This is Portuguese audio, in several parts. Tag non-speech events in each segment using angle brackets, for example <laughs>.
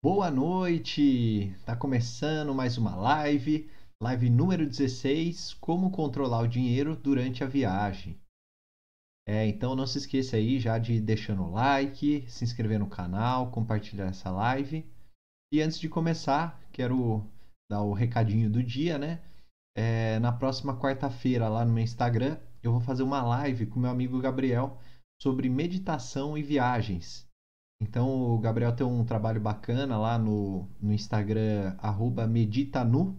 Boa noite! Tá começando mais uma live, live número 16, como controlar o dinheiro durante a viagem. É, então não se esqueça aí já de deixando o like, se inscrever no canal, compartilhar essa live. E antes de começar, quero dar o recadinho do dia, né? É, na próxima quarta-feira, lá no meu Instagram, eu vou fazer uma live com meu amigo Gabriel sobre meditação e viagens. Então o Gabriel tem um trabalho bacana lá no, no Instagram, meditanu,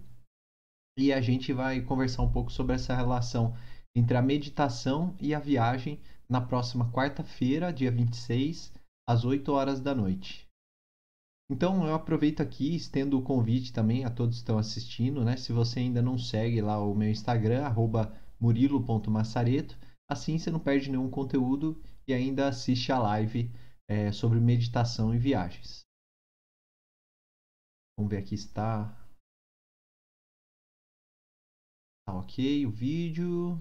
e a gente vai conversar um pouco sobre essa relação entre a meditação e a viagem na próxima quarta-feira, dia 26, às 8 horas da noite. Então eu aproveito aqui, estendo o convite também a todos que estão assistindo, né? Se você ainda não segue lá o meu Instagram, murilo.massareto, assim você não perde nenhum conteúdo e ainda assiste a live é, sobre meditação e viagens. Vamos ver aqui está. Tá ok o vídeo.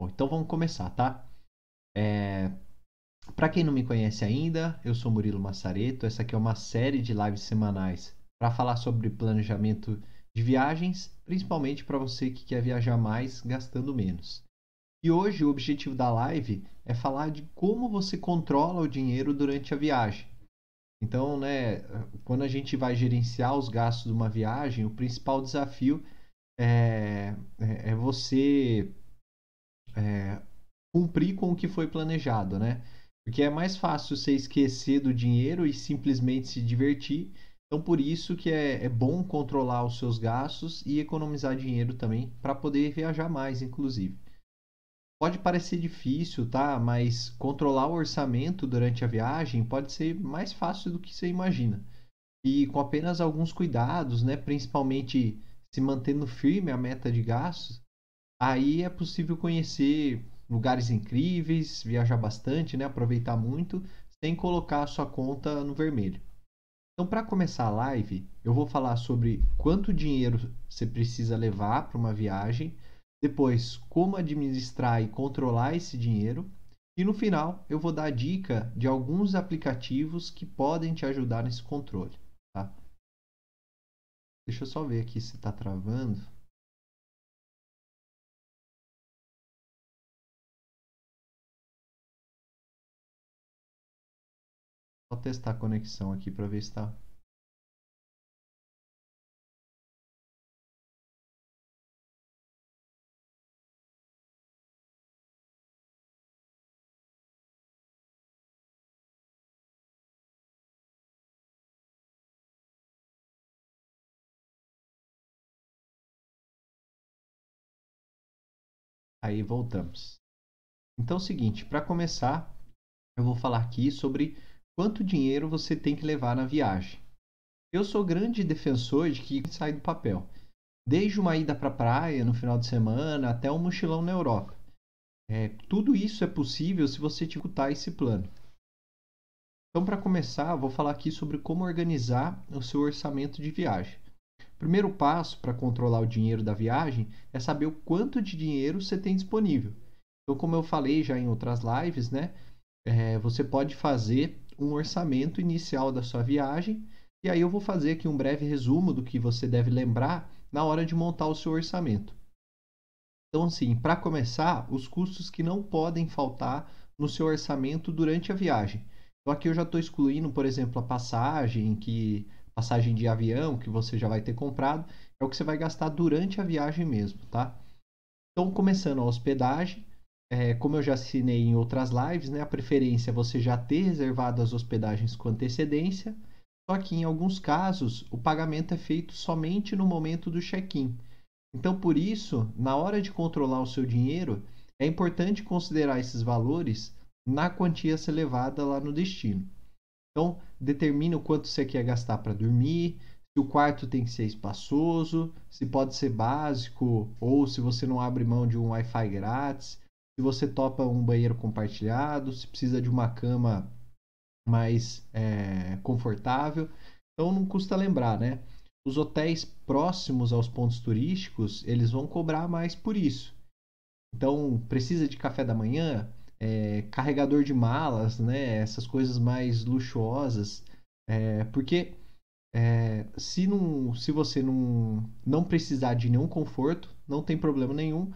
Bom, então vamos começar, tá? É... Para quem não me conhece ainda, eu sou Murilo Massareto. Essa aqui é uma série de lives semanais para falar sobre planejamento de viagens, principalmente para você que quer viajar mais gastando menos. E hoje o objetivo da live é falar de como você controla o dinheiro durante a viagem. Então, né, quando a gente vai gerenciar os gastos de uma viagem, o principal desafio é, é, é você é, cumprir com o que foi planejado, né? Porque é mais fácil você esquecer do dinheiro e simplesmente se divertir então, por isso que é, é bom controlar os seus gastos e economizar dinheiro também para poder viajar mais, inclusive. Pode parecer difícil, tá? Mas controlar o orçamento durante a viagem pode ser mais fácil do que você imagina. E com apenas alguns cuidados, né? Principalmente se mantendo firme a meta de gastos, aí é possível conhecer lugares incríveis, viajar bastante, né? Aproveitar muito, sem colocar a sua conta no vermelho. Então, para começar a live, eu vou falar sobre quanto dinheiro você precisa levar para uma viagem, depois como administrar e controlar esse dinheiro, e no final eu vou dar a dica de alguns aplicativos que podem te ajudar nesse controle. Tá? Deixa eu só ver aqui se está travando. Vou testar a conexão aqui para ver se está. Aí voltamos. Então é o seguinte, para começar, eu vou falar aqui sobre quanto dinheiro você tem que levar na viagem. Eu sou grande defensor de que sai do papel, desde uma ida para a praia no final de semana até um mochilão na Europa. É, tudo isso é possível se você executar esse plano. Então, para começar, vou falar aqui sobre como organizar o seu orçamento de viagem. O primeiro passo para controlar o dinheiro da viagem é saber o quanto de dinheiro você tem disponível. Então, como eu falei já em outras lives, né, é, você pode fazer um orçamento inicial da sua viagem. E aí eu vou fazer aqui um breve resumo do que você deve lembrar na hora de montar o seu orçamento. Então, assim, para começar, os custos que não podem faltar no seu orçamento durante a viagem. Então, aqui eu já estou excluindo, por exemplo, a passagem, que passagem de avião que você já vai ter comprado, é o que você vai gastar durante a viagem mesmo, tá? Então, começando a hospedagem, é, como eu já assinei em outras lives, né, a preferência é você já ter reservado as hospedagens com antecedência, só que em alguns casos o pagamento é feito somente no momento do check-in. Então, por isso, na hora de controlar o seu dinheiro, é importante considerar esses valores na quantia a ser levada lá no destino. Então, determine o quanto você quer gastar para dormir, se o quarto tem que ser espaçoso, se pode ser básico ou se você não abre mão de um Wi-Fi grátis se você topa um banheiro compartilhado, se precisa de uma cama mais é, confortável. Então não custa lembrar, né? os hotéis próximos aos pontos turísticos, eles vão cobrar mais por isso. Então, precisa de café da manhã, é, carregador de malas, né? Essas coisas mais luxuosas. É, porque é, se, não, se você não, não precisar de nenhum conforto, não tem problema nenhum.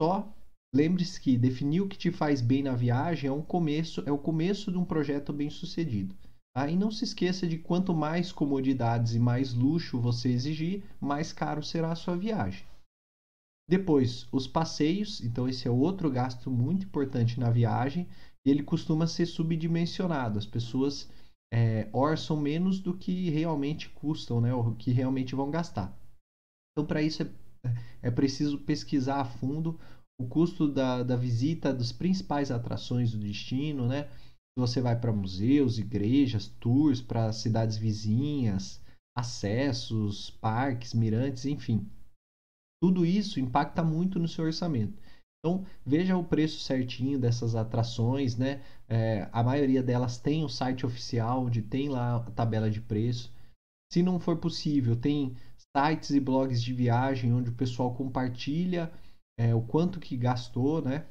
Só lembre-se que definir o que te faz bem na viagem é um começo, é o começo de um projeto bem sucedido. Tá? E não se esqueça de quanto mais comodidades e mais luxo você exigir, mais caro será a sua viagem. Depois, os passeios, então esse é outro gasto muito importante na viagem, ele costuma ser subdimensionado. As pessoas é, orçam menos do que realmente custam, né, o que realmente vão gastar. Então, para isso é, é preciso pesquisar a fundo o custo da, da visita das principais atrações do destino, né? Você vai para museus, igrejas, tours para cidades vizinhas, acessos, parques, mirantes, enfim. Tudo isso impacta muito no seu orçamento. Então, veja o preço certinho dessas atrações, né? É, a maioria delas tem o site oficial, onde tem lá a tabela de preço. Se não for possível, tem sites e blogs de viagem onde o pessoal compartilha é, o quanto que gastou, né?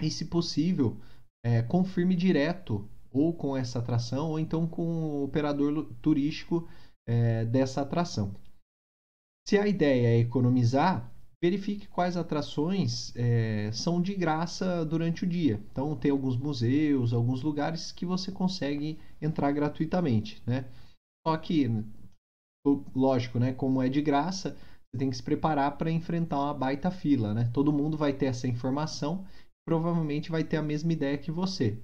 E se possível, é, confirme direto ou com essa atração ou então com o operador turístico é, dessa atração. Se a ideia é economizar, verifique quais atrações é, são de graça durante o dia. Então, tem alguns museus, alguns lugares que você consegue entrar gratuitamente, né? Só que, lógico, né? Como é de graça, você tem que se preparar para enfrentar uma baita fila, né? Todo mundo vai ter essa informação, provavelmente vai ter a mesma ideia que você.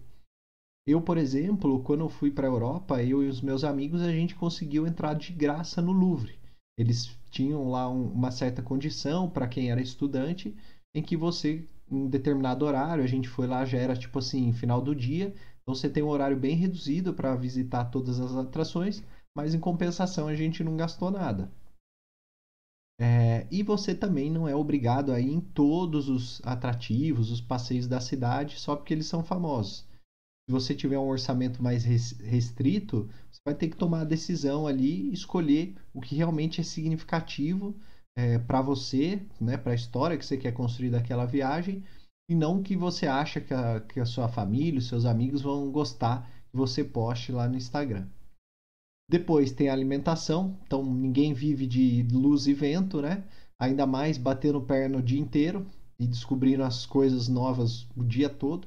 Eu, por exemplo, quando eu fui para a Europa, eu e os meus amigos, a gente conseguiu entrar de graça no Louvre. Eles tinham lá um, uma certa condição para quem era estudante, em que você, em determinado horário, a gente foi lá, já era tipo assim, final do dia, então você tem um horário bem reduzido para visitar todas as atrações, mas em compensação a gente não gastou nada. É, e você também não é obrigado a ir em todos os atrativos, os passeios da cidade, só porque eles são famosos. Se você tiver um orçamento mais restrito, você vai ter que tomar a decisão ali, escolher o que realmente é significativo é, para você, né, para a história que você quer construir daquela viagem, e não que você acha que a, que a sua família, os seus amigos vão gostar que você poste lá no Instagram. Depois tem a alimentação, então ninguém vive de luz e vento, né? Ainda mais batendo perna o dia inteiro e descobrindo as coisas novas o dia todo.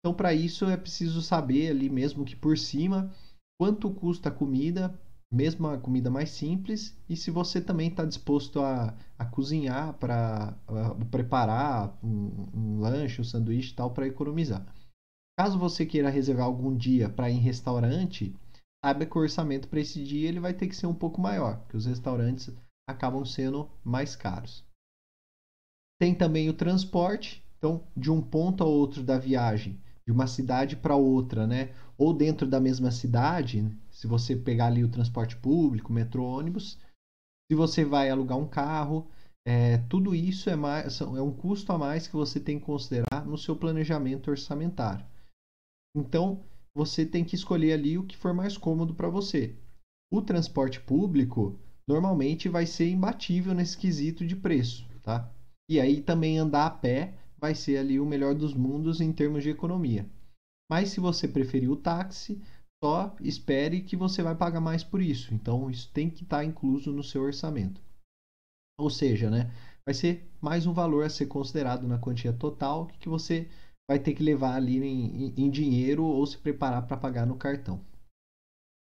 Então, para isso é preciso saber ali mesmo que por cima quanto custa a comida, mesmo a comida mais simples, e se você também está disposto a, a cozinhar para preparar um, um lanche, um sanduíche e tal para economizar. Caso você queira reservar algum dia para ir em restaurante, saiba que o orçamento para esse dia ele vai ter que ser um pouco maior, porque os restaurantes acabam sendo mais caros. Tem também o transporte, então de um ponto a outro da viagem, de uma cidade para outra, né? Ou dentro da mesma cidade, se você pegar ali o transporte público, metrô, ônibus, se você vai alugar um carro, é, tudo isso é, mais, é um custo a mais que você tem que considerar no seu planejamento orçamentário. Então, você tem que escolher ali o que for mais cômodo para você. O transporte público normalmente vai ser imbatível nesse quesito de preço, tá? E aí também andar a pé vai ser ali o melhor dos mundos em termos de economia. Mas se você preferir o táxi, só espere que você vai pagar mais por isso. Então isso tem que estar tá incluso no seu orçamento. Ou seja, né, vai ser mais um valor a ser considerado na quantia total que você vai ter que levar ali em, em dinheiro ou se preparar para pagar no cartão.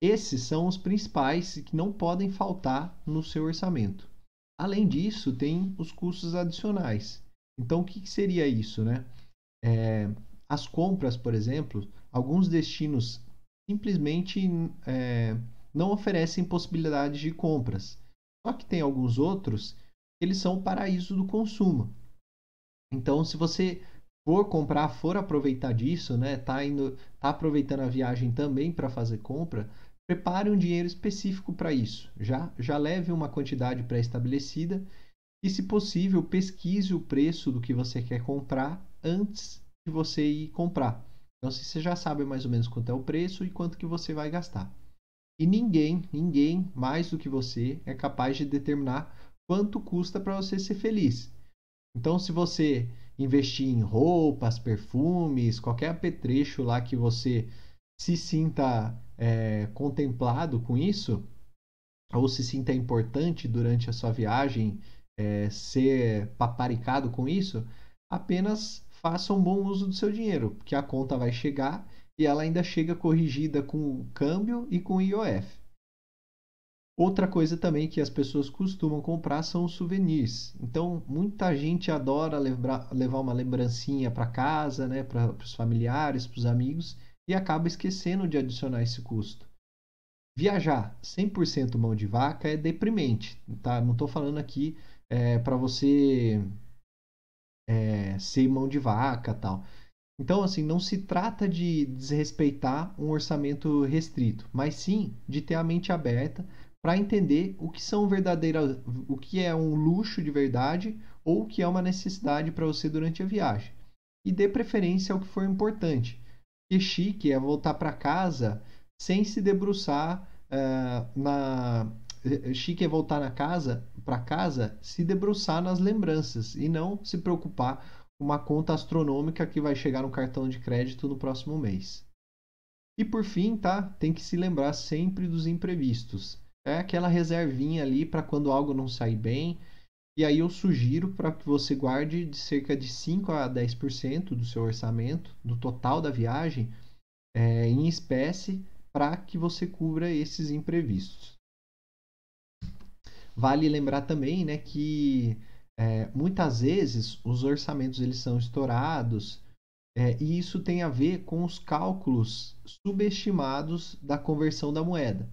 Esses são os principais que não podem faltar no seu orçamento. Além disso, tem os custos adicionais. Então, o que seria isso, né? É, as compras, por exemplo, alguns destinos simplesmente é, não oferecem possibilidades de compras. Só que tem alguns outros eles são o paraíso do consumo. Então, se você for comprar, for aproveitar disso, né? Tá indo, tá aproveitando a viagem também para fazer compra, prepare um dinheiro específico para isso. Já já leve uma quantidade pré-estabelecida e, se possível, pesquise o preço do que você quer comprar antes de você ir comprar. Então, se você já sabe mais ou menos quanto é o preço e quanto que você vai gastar. E ninguém, ninguém mais do que você é capaz de determinar quanto custa para você ser feliz. Então, se você investir em roupas, perfumes, qualquer apetrecho lá que você se sinta é, contemplado com isso, ou se sinta importante durante a sua viagem é, ser paparicado com isso, apenas faça um bom uso do seu dinheiro, porque a conta vai chegar e ela ainda chega corrigida com o câmbio e com o IOF. Outra coisa também que as pessoas costumam comprar são os souvenirs. Então, muita gente adora levar, levar uma lembrancinha para casa, né, para os familiares, para os amigos, e acaba esquecendo de adicionar esse custo. Viajar 100% mão de vaca é deprimente, tá? Não estou falando aqui é, para você é, ser mão de vaca tal. Então, assim, não se trata de desrespeitar um orçamento restrito, mas sim de ter a mente aberta para entender o que são verdadeiras, o que é um luxo de verdade ou o que é uma necessidade para você durante a viagem. E dê preferência ao que for importante. Que chique é voltar para casa sem se debruçar uh, na chique é voltar na casa para casa se debruçar nas lembranças e não se preocupar com uma conta astronômica que vai chegar no cartão de crédito no próximo mês. E por fim, tá? Tem que se lembrar sempre dos imprevistos é aquela reservinha ali para quando algo não sair bem. E aí eu sugiro para que você guarde de cerca de 5 a 10% do seu orçamento, do total da viagem, é, em espécie, para que você cubra esses imprevistos. Vale lembrar também né, que é, muitas vezes os orçamentos eles são estourados é, e isso tem a ver com os cálculos subestimados da conversão da moeda.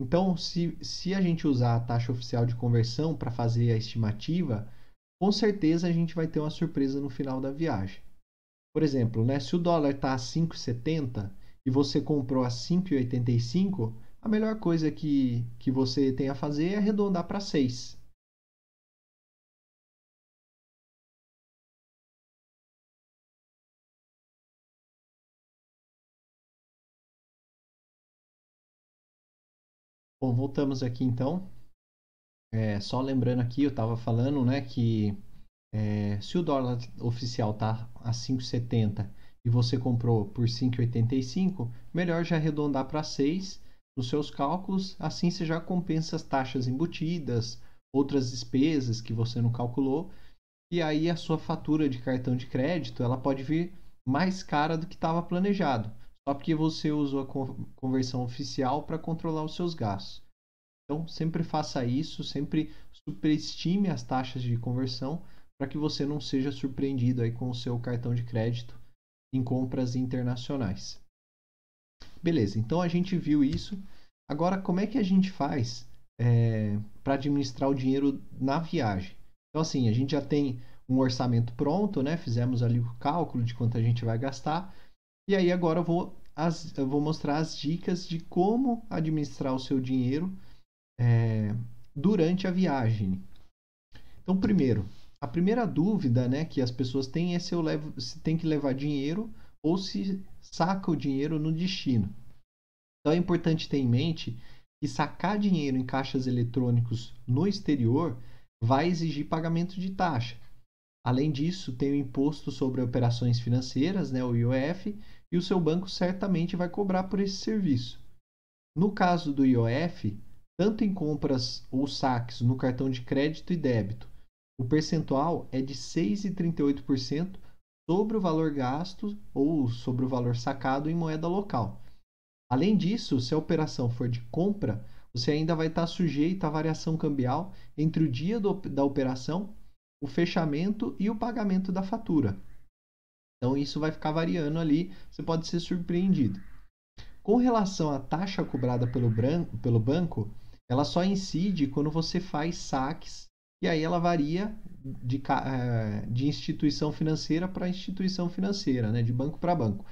Então, se, se a gente usar a taxa oficial de conversão para fazer a estimativa, com certeza a gente vai ter uma surpresa no final da viagem. Por exemplo, né, se o dólar está a 5,70 e você comprou a 5,85, a melhor coisa que, que você tem a fazer é arredondar para 6. Bom, voltamos aqui então. É, só lembrando aqui, eu estava falando né, que é, se o dólar oficial está a 5,70 e você comprou por 5,85, melhor já arredondar para 6 nos seus cálculos, assim você já compensa as taxas embutidas, outras despesas que você não calculou, e aí a sua fatura de cartão de crédito ela pode vir mais cara do que estava planejado só porque você usou a conversão oficial para controlar os seus gastos. Então, sempre faça isso, sempre superestime as taxas de conversão para que você não seja surpreendido aí com o seu cartão de crédito em compras internacionais. Beleza, então a gente viu isso. Agora, como é que a gente faz é, para administrar o dinheiro na viagem? Então, assim, a gente já tem um orçamento pronto, né? Fizemos ali o cálculo de quanto a gente vai gastar. E aí agora eu vou, as, eu vou mostrar as dicas de como administrar o seu dinheiro é, durante a viagem. Então, primeiro, a primeira dúvida né, que as pessoas têm é se eu levo, se tem que levar dinheiro ou se saca o dinheiro no destino. Então é importante ter em mente que sacar dinheiro em caixas eletrônicos no exterior vai exigir pagamento de taxa. Além disso, tem o imposto sobre operações financeiras, né, o IOF, e o seu banco certamente vai cobrar por esse serviço. No caso do IOF, tanto em compras ou saques no cartão de crédito e débito, o percentual é de 6,38% sobre o valor gasto ou sobre o valor sacado em moeda local. Além disso, se a operação for de compra, você ainda vai estar sujeito à variação cambial entre o dia do, da operação o fechamento e o pagamento da fatura. Então isso vai ficar variando ali, você pode ser surpreendido. Com relação à taxa cobrada pelo, branco, pelo banco, ela só incide quando você faz saques e aí ela varia de, eh, de instituição financeira para instituição financeira, né? de banco para banco.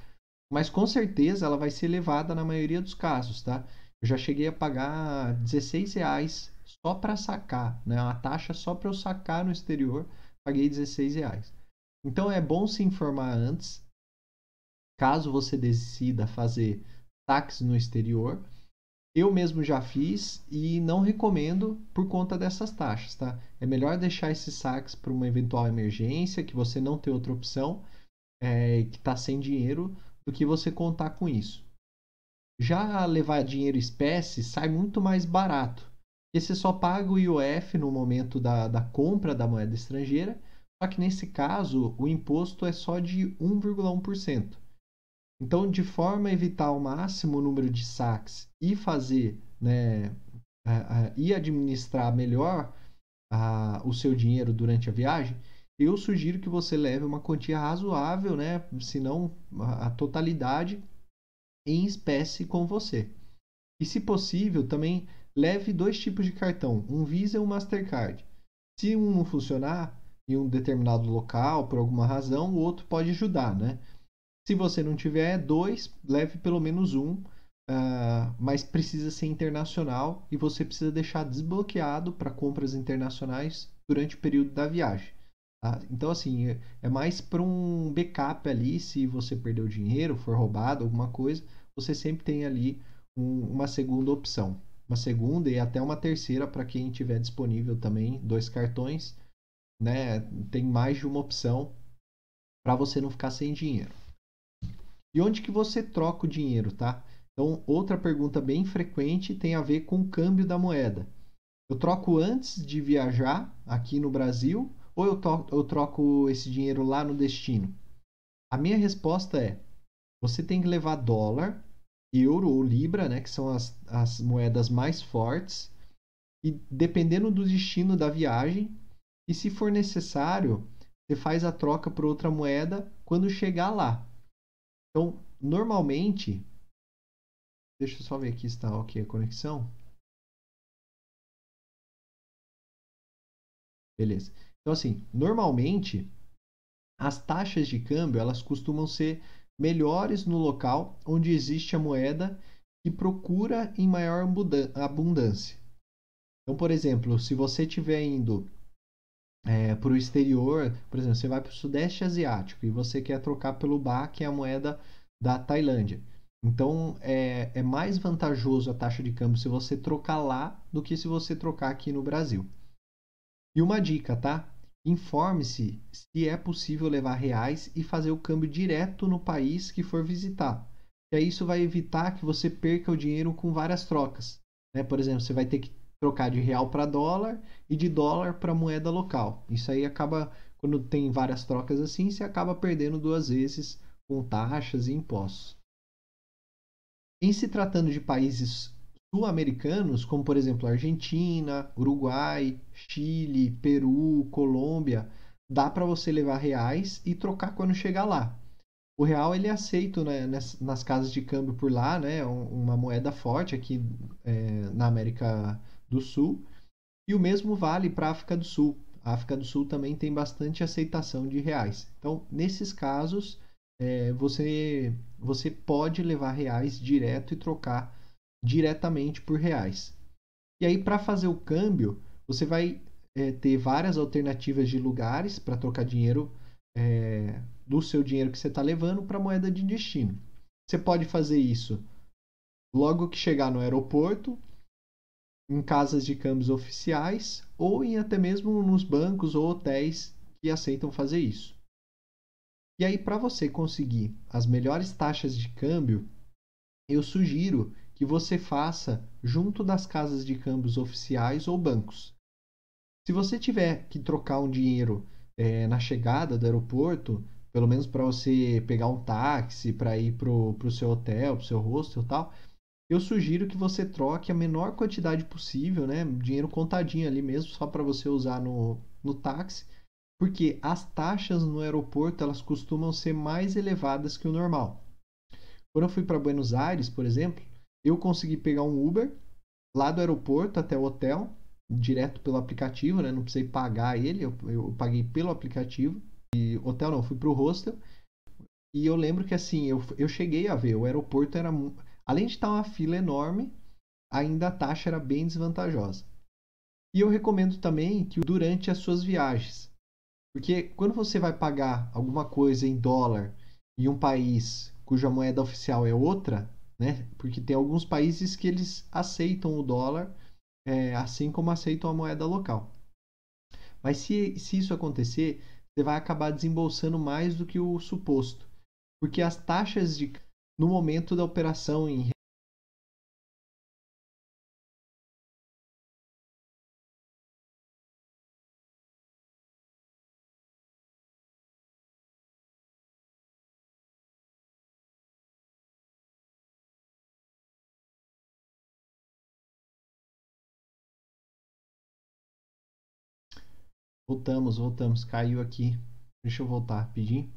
Mas com certeza ela vai ser elevada na maioria dos casos, tá? Eu já cheguei a pagar 16 reais só para sacar, né? Uma taxa só para eu sacar no exterior, paguei 16 reais. Então é bom se informar antes, caso você decida fazer saques no exterior, Eu mesmo já fiz e não recomendo por conta dessas taxas, tá? É melhor deixar esses saques para uma eventual emergência, que você não tem outra opção, é, que está sem dinheiro, do que você contar com isso. Já levar dinheiro espécie sai muito mais barato, porque você só paga o IOF no momento da, da compra da moeda estrangeira, só que nesse caso o imposto é só de 1,1%. Então, de forma a evitar ao máximo o número de saques e fazer, né, e administrar melhor uh, o seu dinheiro durante a viagem, eu sugiro que você leve uma quantia razoável, né, se não a, a totalidade, em espécie com você. E, se possível, também leve dois tipos de cartão, um Visa e um Mastercard. Se um não funcionar em um determinado local, por alguma razão, o outro pode ajudar, né? Se você não tiver dois, leve pelo menos um, uh, mas precisa ser internacional e você precisa deixar desbloqueado para compras internacionais durante o período da viagem. Tá? Então, assim, é, é mais para um backup ali, se você perdeu dinheiro, for roubado, alguma coisa, você sempre tem ali um, uma segunda opção. Uma segunda e até uma terceira para quem tiver disponível também, dois cartões, né? Tem mais de uma opção para você não ficar sem dinheiro. E onde que você troca o dinheiro, tá? Então, outra pergunta bem frequente tem a ver com o câmbio da moeda. Eu troco antes de viajar aqui no Brasil ou eu, eu troco esse dinheiro lá no destino? A minha resposta é: você tem que levar dólar, euro ou libra, né, que são as, as moedas mais fortes, e dependendo do destino da viagem, e se for necessário, você faz a troca por outra moeda quando chegar lá. Então, normalmente, deixa eu só ver aqui se está ok a conexão. Beleza. Então, assim, normalmente, as taxas de câmbio elas costumam ser melhores no local onde existe a moeda que procura em maior abundância. Então, por exemplo, se você estiver indo é, para o exterior, por exemplo, você vai para o Sudeste Asiático e você quer trocar pelo Ba, que é a moeda da Tailândia. Então é, é mais vantajoso a taxa de câmbio se você trocar lá do que se você trocar aqui no Brasil. E uma dica, tá? Informe-se se é possível levar reais e fazer o câmbio direto no país que for visitar. E aí isso vai evitar que você perca o dinheiro com várias trocas. Né? Por exemplo, você vai ter que trocar de real para dólar e de dólar para moeda local. Isso aí acaba, quando tem várias trocas assim, você acaba perdendo duas vezes com taxas e impostos. Em se tratando de países sul-americanos, como por exemplo Argentina, Uruguai, Chile, Peru, Colômbia, dá para você levar reais e trocar quando chegar lá. O real ele é aceito né, nas, nas, casas de câmbio por lá, né, uma moeda forte aqui é, na América do Sul. E o mesmo vale para a África do Sul. A África do Sul também tem bastante aceitação de reais. Então, nesses casos, é, você, você pode levar reais direto e trocar diretamente por reais. E aí, para fazer o câmbio, você vai é, ter várias alternativas de lugares para trocar dinheiro é, do seu dinheiro que você está levando para moeda de destino. Você pode fazer isso logo que chegar no aeroporto em casas de câmbios oficiais ou em até mesmo nos bancos ou hotéis que aceitam fazer isso. E aí, para você conseguir as melhores taxas de câmbio, eu sugiro que você faça junto das casas de câmbios oficiais ou bancos. Se você tiver que trocar um dinheiro é, na chegada do aeroporto, pelo menos para você pegar um táxi para ir para o seu hotel, para o seu hostel e tal, eu sugiro que você troque a menor quantidade possível, né? Dinheiro contadinho ali mesmo, só para você usar no, no táxi, porque as taxas no aeroporto elas costumam ser mais elevadas que o normal. Quando eu fui para Buenos Aires, por exemplo, eu consegui pegar um Uber lá do aeroporto até o hotel, direto pelo aplicativo, né? Não precisei pagar ele, eu, eu paguei pelo aplicativo. E hotel não, fui para o hostel. E eu lembro que assim, eu, eu cheguei a ver, o aeroporto era Além de estar uma fila enorme, ainda a taxa era bem desvantajosa. E eu recomendo também que durante as suas viagens, porque quando você vai pagar alguma coisa em dólar em um país cuja moeda oficial é outra, né? Porque tem alguns países que eles aceitam o dólar, é, assim como aceitam a moeda local. Mas se, se isso acontecer, você vai acabar desembolsando mais do que o suposto, porque as taxas de no momento da operação em Voltamos, voltamos. Caiu aqui. Deixa eu voltar rapidinho.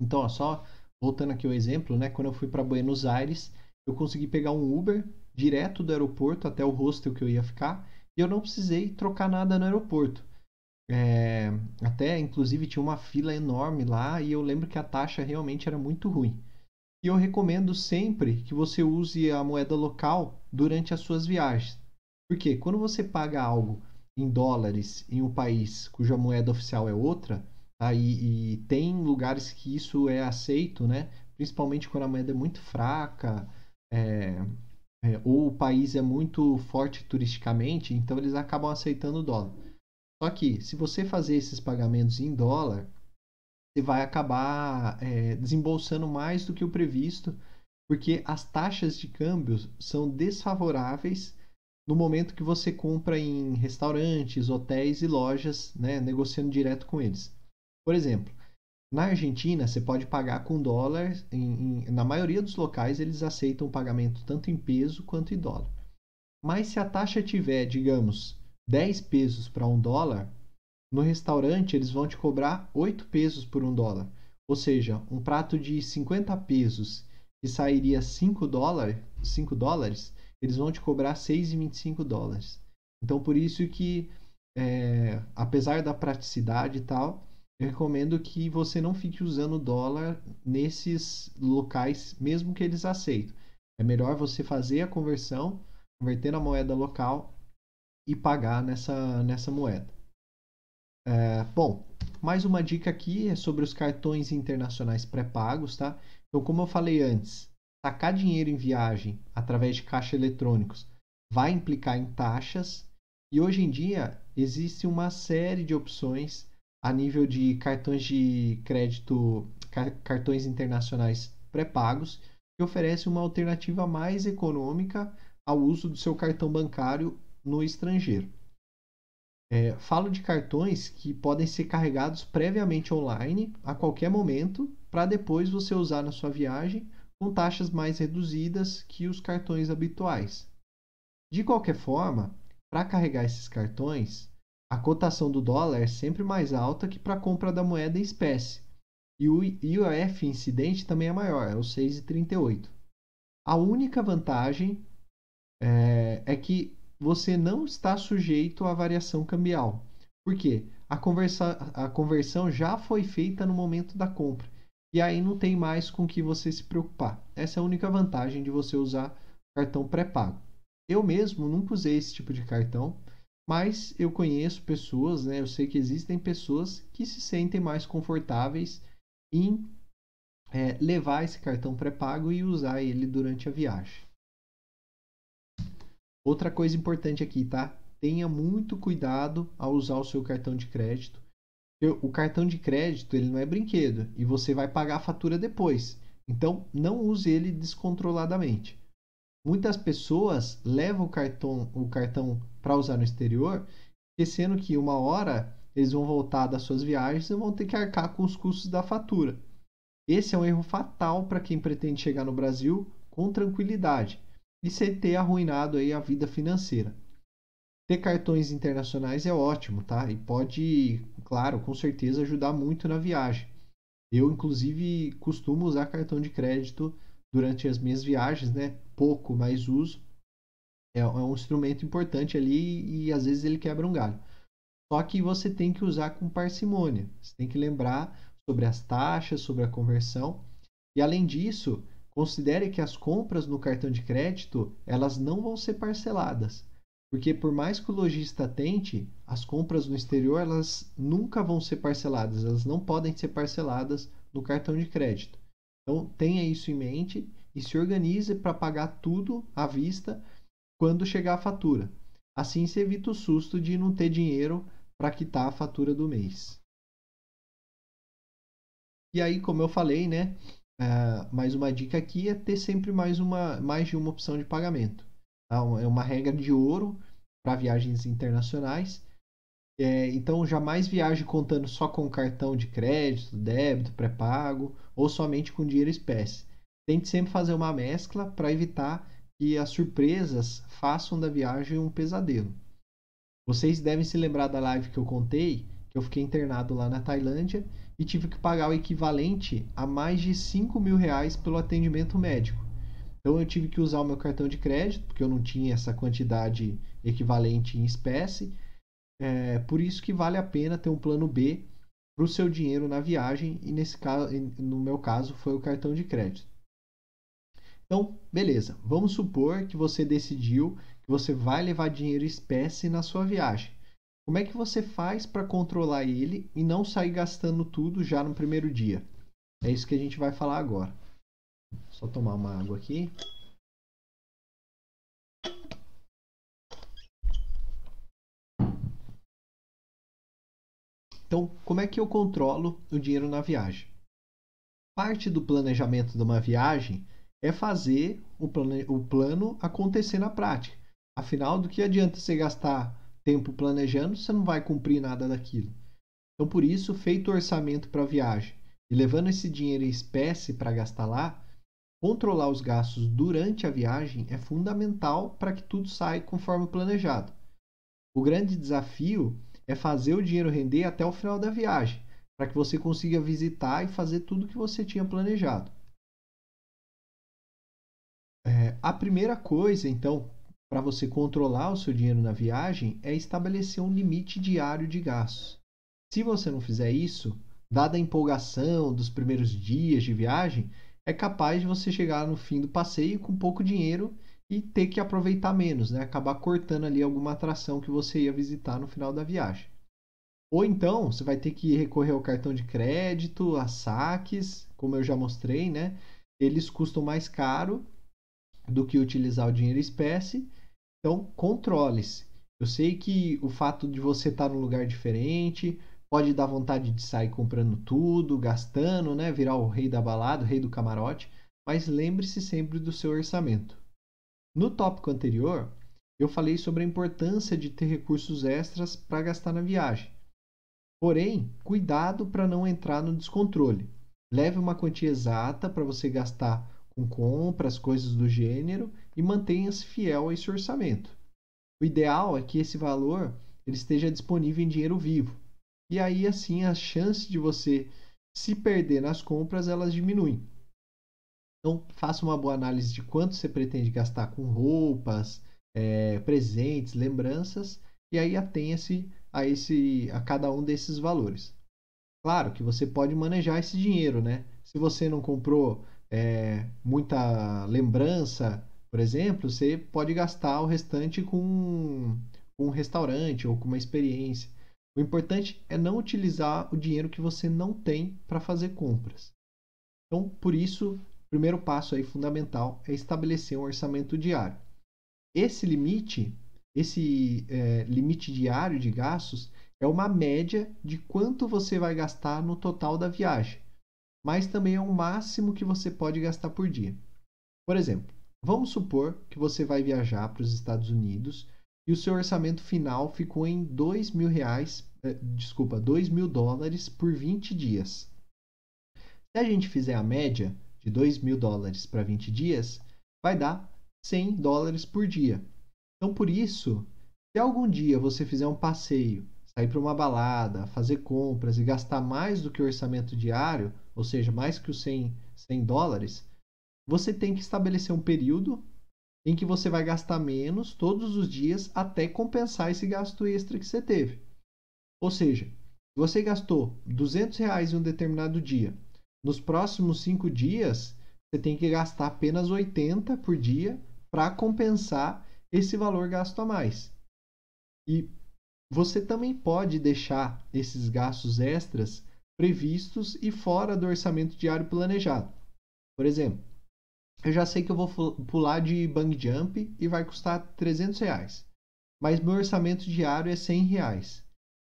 Então, ó, só voltando aqui o exemplo, né? Quando eu fui para Buenos Aires, eu consegui pegar um Uber direto do aeroporto até o hostel que eu ia ficar e eu não precisei trocar nada no aeroporto. É, até, inclusive, tinha uma fila enorme lá e eu lembro que a taxa realmente era muito ruim. E eu recomendo sempre que você use a moeda local durante as suas viagens. Porque quando você paga algo em dólares em um país cuja moeda oficial é outra, tá? e, e tem lugares que isso é aceito, né? principalmente quando a moeda é muito fraca, é, é, ou o país é muito forte turisticamente, então eles acabam aceitando o dólar. Só que, se você fazer esses pagamentos em dólar, você vai acabar é, desembolsando mais do que o previsto, porque as taxas de câmbio são desfavoráveis no momento que você compra em restaurantes, hotéis e lojas, né, negociando direto com eles. Por exemplo, na Argentina você pode pagar com dólar, em, em, na maioria dos locais eles aceitam o pagamento tanto em peso quanto em dólar. Mas se a taxa tiver, digamos, 10 pesos para um dólar, no restaurante eles vão te cobrar 8 pesos por um dólar. Ou seja, um prato de 50 pesos que sairia 5 dólares, 5 dólares eles vão te cobrar 6,25 dólares. Então, por isso que, é, apesar da praticidade e tal, eu recomendo que você não fique usando dólar nesses locais, mesmo que eles aceitem. É melhor você fazer a conversão, converter na moeda local e pagar nessa, nessa moeda. É, bom, mais uma dica aqui é sobre os cartões internacionais pré-pagos, tá? Então, como eu falei antes, sacar dinheiro em viagem através de caixa eletrônicos vai implicar em taxas e hoje em dia existe uma série de opções a nível de cartões de crédito, cartões internacionais pré-pagos que oferecem uma alternativa mais econômica ao uso do seu cartão bancário no estrangeiro. É, falo de cartões que podem ser carregados previamente online a qualquer momento para depois você usar na sua viagem com taxas mais reduzidas que os cartões habituais. De qualquer forma, para carregar esses cartões, a cotação do dólar é sempre mais alta que para a compra da moeda em espécie. E o IOF incidente também é maior, é o 6,38. A única vantagem é, é, que você não está sujeito à variação cambial. Por quê? A, conversa, a conversão já foi feita no momento da compra e aí não tem mais com que você se preocupar. Essa é a única vantagem de você usar cartão pré-pago. Eu mesmo nunca usei esse tipo de cartão, mas eu conheço pessoas, né? Eu sei que existem pessoas que se sentem mais confortáveis em é, levar esse cartão pré-pago e usar ele durante a viagem. Outra coisa importante aqui, tá? Tenha muito cuidado ao usar o seu cartão de crédito o cartão de crédito ele não é brinquedo e você vai pagar a fatura depois. Então não use ele descontroladamente. Muitas pessoas levam o cartão, o cartão para usar no exterior, esquecendo que uma hora eles vão voltar das suas viagens e vão ter que arcar com os custos da fatura. Esse é um erro fatal para quem pretende chegar no Brasil com tranquilidade e sem ter arruinado aí a vida financeira. Ter cartões internacionais é ótimo, tá? E pode, claro, com certeza ajudar muito na viagem. Eu, inclusive, costumo usar cartão de crédito durante as minhas viagens, né? Pouco, mas uso. É, é um instrumento importante ali e às vezes ele quebra um galho. Só que você tem que usar com parcimônia. Você tem que lembrar sobre as taxas, sobre a conversão. E além disso, considere que as compras no cartão de crédito, elas não vão ser parceladas. Porque por mais que o lojista tente, as compras no exterior elas nunca vão ser parceladas, elas não podem ser parceladas no cartão de crédito. Então tenha isso em mente e se organize para pagar tudo à vista quando chegar a fatura. Assim você evita o susto de não ter dinheiro para quitar a fatura do mês. E aí, como eu falei, né? Uh, mais uma dica aqui é ter sempre mais, uma, mais de uma opção de pagamento. Tá? É uma regra de ouro para viagens internacionais. É, então, jamais viaje contando só com cartão de crédito, débito, pré-pago ou somente com dinheiro espécie. Tente sempre fazer uma mescla para evitar que as surpresas façam da viagem um pesadelo. Vocês devem se lembrar da live que eu contei, que eu fiquei internado lá na Tailândia e tive que pagar o equivalente a mais de 5 mil reais pelo atendimento médico. Então eu tive que usar o meu cartão de crédito, porque eu não tinha essa quantidade equivalente em espécie. É, por isso que vale a pena ter um plano B para o seu dinheiro na viagem, e nesse caso, no meu caso, foi o cartão de crédito. Então, beleza. Vamos supor que você decidiu que você vai levar dinheiro espécie na sua viagem. Como é que você faz para controlar ele e não sair gastando tudo já no primeiro dia? É isso que a gente vai falar agora. Só tomar uma água aqui. Então, como é que eu controlo o dinheiro na viagem? Parte do planejamento de uma viagem é fazer o plano, o plano acontecer na prática. Afinal, do que adianta você gastar tempo planejando se você não vai cumprir nada daquilo? Então, por isso, feito o orçamento para a viagem e levando esse dinheiro em espécie para gastar lá, controlar os gastos durante a viagem é fundamental para que tudo saia conforme planejado. O grande desafio é fazer o dinheiro render até o final da viagem, para que você consiga visitar e fazer tudo o que você tinha planejado. É, a primeira coisa, então, para você controlar o seu dinheiro na viagem é estabelecer um limite diário de gastos. Se você não fizer isso, dada a empolgação dos primeiros dias de viagem, é capaz de você chegar no fim do passeio com pouco dinheiro e ter que aproveitar menos, né? acabar cortando ali alguma atração que você ia visitar no final da viagem. Ou então você vai ter que recorrer ao cartão de crédito, a saques, como eu já mostrei, né? Eles custam mais caro do que utilizar o dinheiro espécie. Então, controle-se. Eu sei que o fato de você estar num lugar diferente pode dar vontade de sair comprando tudo, gastando, né? Virar o rei da balada, o rei do camarote, mas lembre-se sempre do seu orçamento. No tópico anterior, eu falei sobre a importância de ter recursos extras para gastar na viagem. Porém, cuidado para não entrar no descontrole. Leve uma quantia exata para você gastar com compras, coisas do gênero e mantenha-se fiel a esse orçamento. O ideal é que esse valor ele esteja disponível em dinheiro vivo. E aí assim as chances de você se perder nas compras elas diminuem. Então faça uma boa análise de quanto você pretende gastar com roupas, é, presentes, lembranças e aí atenha-se a esse a cada um desses valores. Claro que você pode manejar esse dinheiro, né? Se você não comprou é, muita lembrança, por exemplo, você pode gastar o restante com um restaurante ou com uma experiência. O importante é não utilizar o dinheiro que você não tem para fazer compras. Então, por isso, o primeiro passo aí fundamental é estabelecer um orçamento diário. Esse limite, esse é, limite diário de gastos, é uma média de quanto você vai gastar no total da viagem mas também é o máximo que você pode gastar por dia. Por exemplo, vamos supor que você vai viajar para os Estados Unidos e o seu orçamento final ficou em dois mil reais, desculpa, dois mil dólares por 20 dias. Se a gente fizer a média de 2 mil dólares para 20 dias, vai dar 100 dólares por dia. Então, por isso, se algum dia você fizer um passeio, sair para uma balada, fazer compras e gastar mais do que o orçamento diário, ou seja, mais que os 100, 100 dólares, você tem que estabelecer um período em que você vai gastar menos todos os dias até compensar esse gasto extra que você teve. Ou seja, se você gastou 200 reais em um determinado dia, nos próximos cinco dias você tem que gastar apenas 80 por dia para compensar esse valor gasto a mais. E você também pode deixar esses gastos extras previstos e fora do orçamento diário planejado. Por exemplo, eu já sei que eu vou pular de bang jump e vai custar 300 reais. Mas meu orçamento diário é 100 reais.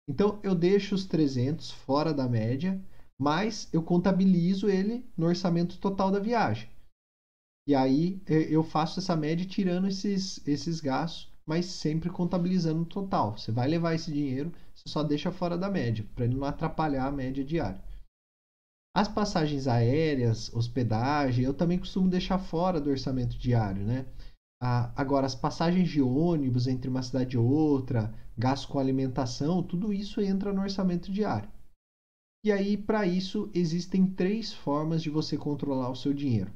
Então eu deixo os 300 fora da média, mas eu contabilizo ele no orçamento total da viagem. E aí eu faço essa média tirando esses, esses gastos, mas sempre contabilizando o total. Você vai levar esse dinheiro, você só deixa fora da média, para ele não atrapalhar a média diária. As passagens aéreas, hospedagem, eu também costumo deixar fora do orçamento diário, né? Ah, agora, as passagens de ônibus entre uma cidade e outra, gasto com alimentação, tudo isso entra no orçamento diário. E aí, para isso, existem três formas de você controlar o seu dinheiro.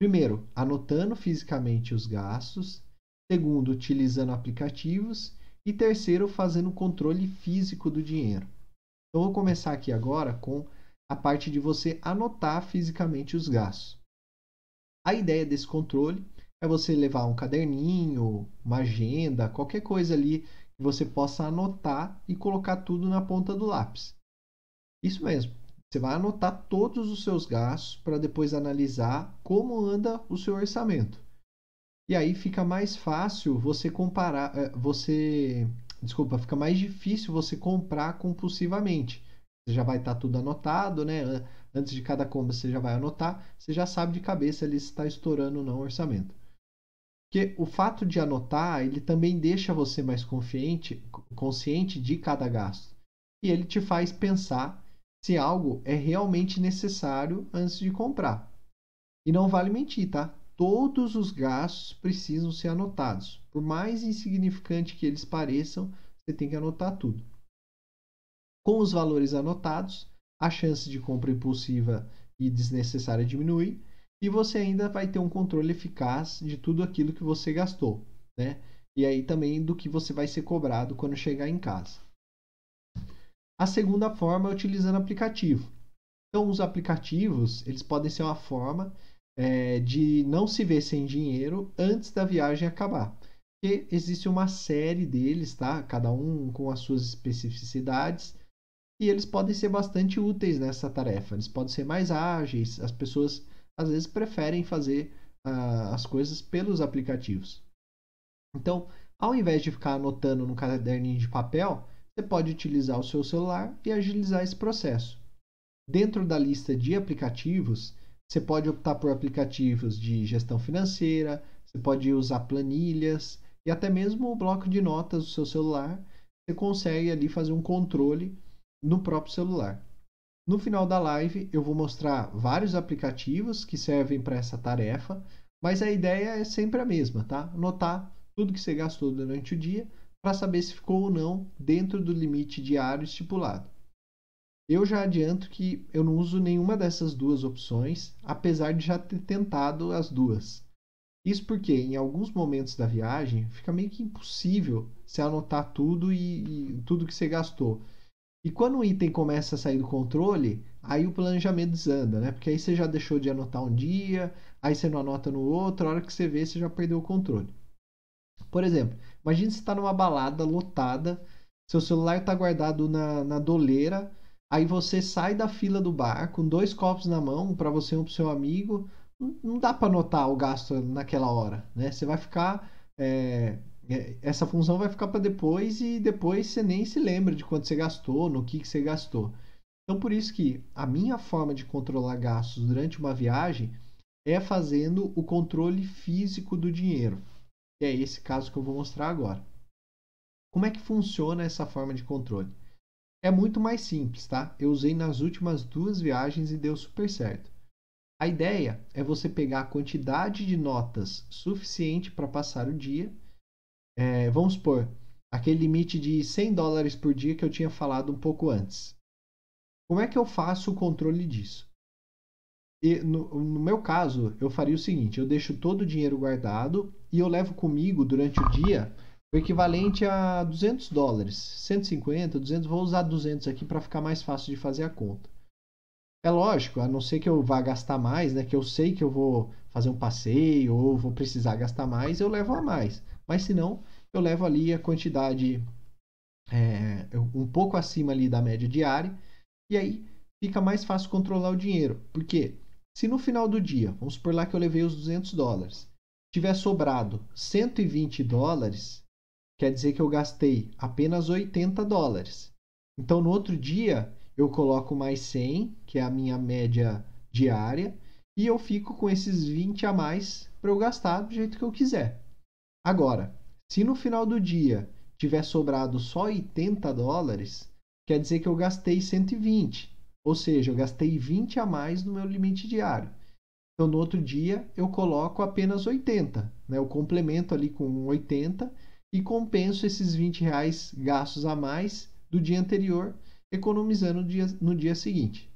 Primeiro, anotando fisicamente os gastos. Segundo, utilizando aplicativos. E terceiro, fazendo controle físico do dinheiro. Então, vou começar aqui agora com a parte de você anotar fisicamente os gastos. A ideia desse controle é você levar um caderninho, uma agenda, qualquer coisa ali que você possa anotar e colocar tudo na ponta do lápis. Isso mesmo. Você vai anotar todos os seus gastos para depois analisar como anda o seu orçamento. E aí fica mais fácil você comparar, eh, você, desculpa, fica mais difícil você comprar compulsivamente você já vai estar tá tudo anotado, né? Antes de cada compra você já vai anotar, você já sabe de cabeça ali se está estourando ou não o orçamento. Porque o fato de anotar, ele também deixa você mais confiante, consciente de cada gasto. E ele te faz pensar se algo é realmente necessário antes de comprar. E não vale mentir, tá? Todos os gastos precisam ser anotados. Por mais insignificante que eles pareçam, você tem que anotar tudo. Com os valores anotados, a chance de compra impulsiva e desnecessária diminui e você ainda vai ter um controle eficaz de tudo aquilo que você gastou, né? E aí também do que você vai ser cobrado quando chegar em casa. A segunda forma é utilizando aplicativo. Então, os aplicativos eles podem ser uma forma é, de não se ver sem dinheiro antes da viagem acabar. Porque existe uma série deles, tá? Cada um com as suas especificidades e eles podem ser bastante úteis nessa tarefa. Eles podem ser mais ágeis. As pessoas às vezes preferem fazer uh, as coisas pelos aplicativos. Então, ao invés de ficar anotando no caderninho de papel, você pode utilizar o seu celular e agilizar esse processo. Dentro da lista de aplicativos, você pode optar por aplicativos de gestão financeira, você pode usar planilhas e até mesmo o bloco de notas do seu celular. Você consegue ali fazer um controle no próprio celular. No final da live, eu vou mostrar vários aplicativos que servem para essa tarefa, mas a ideia é sempre a mesma, tá? Anotar tudo que você gastou durante o dia para saber se ficou ou não dentro do limite diário estipulado. Eu já adianto que eu não uso nenhuma dessas duas opções, apesar de já ter tentado as duas. Isso porque em alguns momentos da viagem fica meio que impossível você anotar tudo e, e tudo que você gastou. E quando o item começa a sair do controle, aí o planejamento desanda, né? Porque aí você já deixou de anotar um dia, aí você não anota no outro, a hora que você vê, você já perdeu o controle. Por exemplo, imagine você está numa balada lotada, seu celular está guardado na, na doleira, aí você sai da fila do bar com dois copos na mão, um para você e um para seu amigo. Não dá para anotar o gasto naquela hora, né? Você vai ficar é, essa função vai ficar para depois e depois você nem se lembra de quanto você gastou, no que, que você gastou. Então, por isso que a minha forma de controlar gastos durante uma viagem é fazendo o controle físico do dinheiro. E é esse caso que eu vou mostrar agora. Como é que funciona essa forma de controle? É muito mais simples, tá? Eu usei nas últimas duas viagens e deu super certo. A ideia é você pegar a quantidade de notas suficiente para passar o dia é, vamos supor, aquele limite de 100 dólares por dia que eu tinha falado um pouco antes. Como é que eu faço o controle disso? E no, no, meu caso, eu faria o seguinte: eu deixo todo o dinheiro guardado e eu levo comigo durante o dia o equivalente a 200 dólares, 150, 200. Vou usar 200 aqui para ficar mais fácil de fazer a conta. É lógico, a não ser que eu vá gastar mais, né? Que eu sei que eu vou fazer um passeio ou vou precisar gastar mais, eu levo a mais. Mas se não, eu levo ali a quantidade é, um pouco acima ali da média diária e aí fica mais fácil controlar o dinheiro. Porque Se no final do dia, vamos supor lá que eu levei os 200 dólares, tiver sobrado 120 dólares, quer dizer que eu gastei apenas 80 dólares. Então no outro dia eu coloco mais 100, que é a minha média diária, e eu fico com esses 20 a mais para eu gastar do jeito que eu quiser. Agora, se no final do dia tiver sobrado só 80 dólares, quer dizer que eu gastei 120. Ou seja, eu gastei 20 a mais no meu limite diário. Então, no outro dia, eu coloco apenas 80. Né? Eu complemento ali com 80 e compenso esses 20 reais gastos a mais do dia anterior, economizando no dia, no dia seguinte.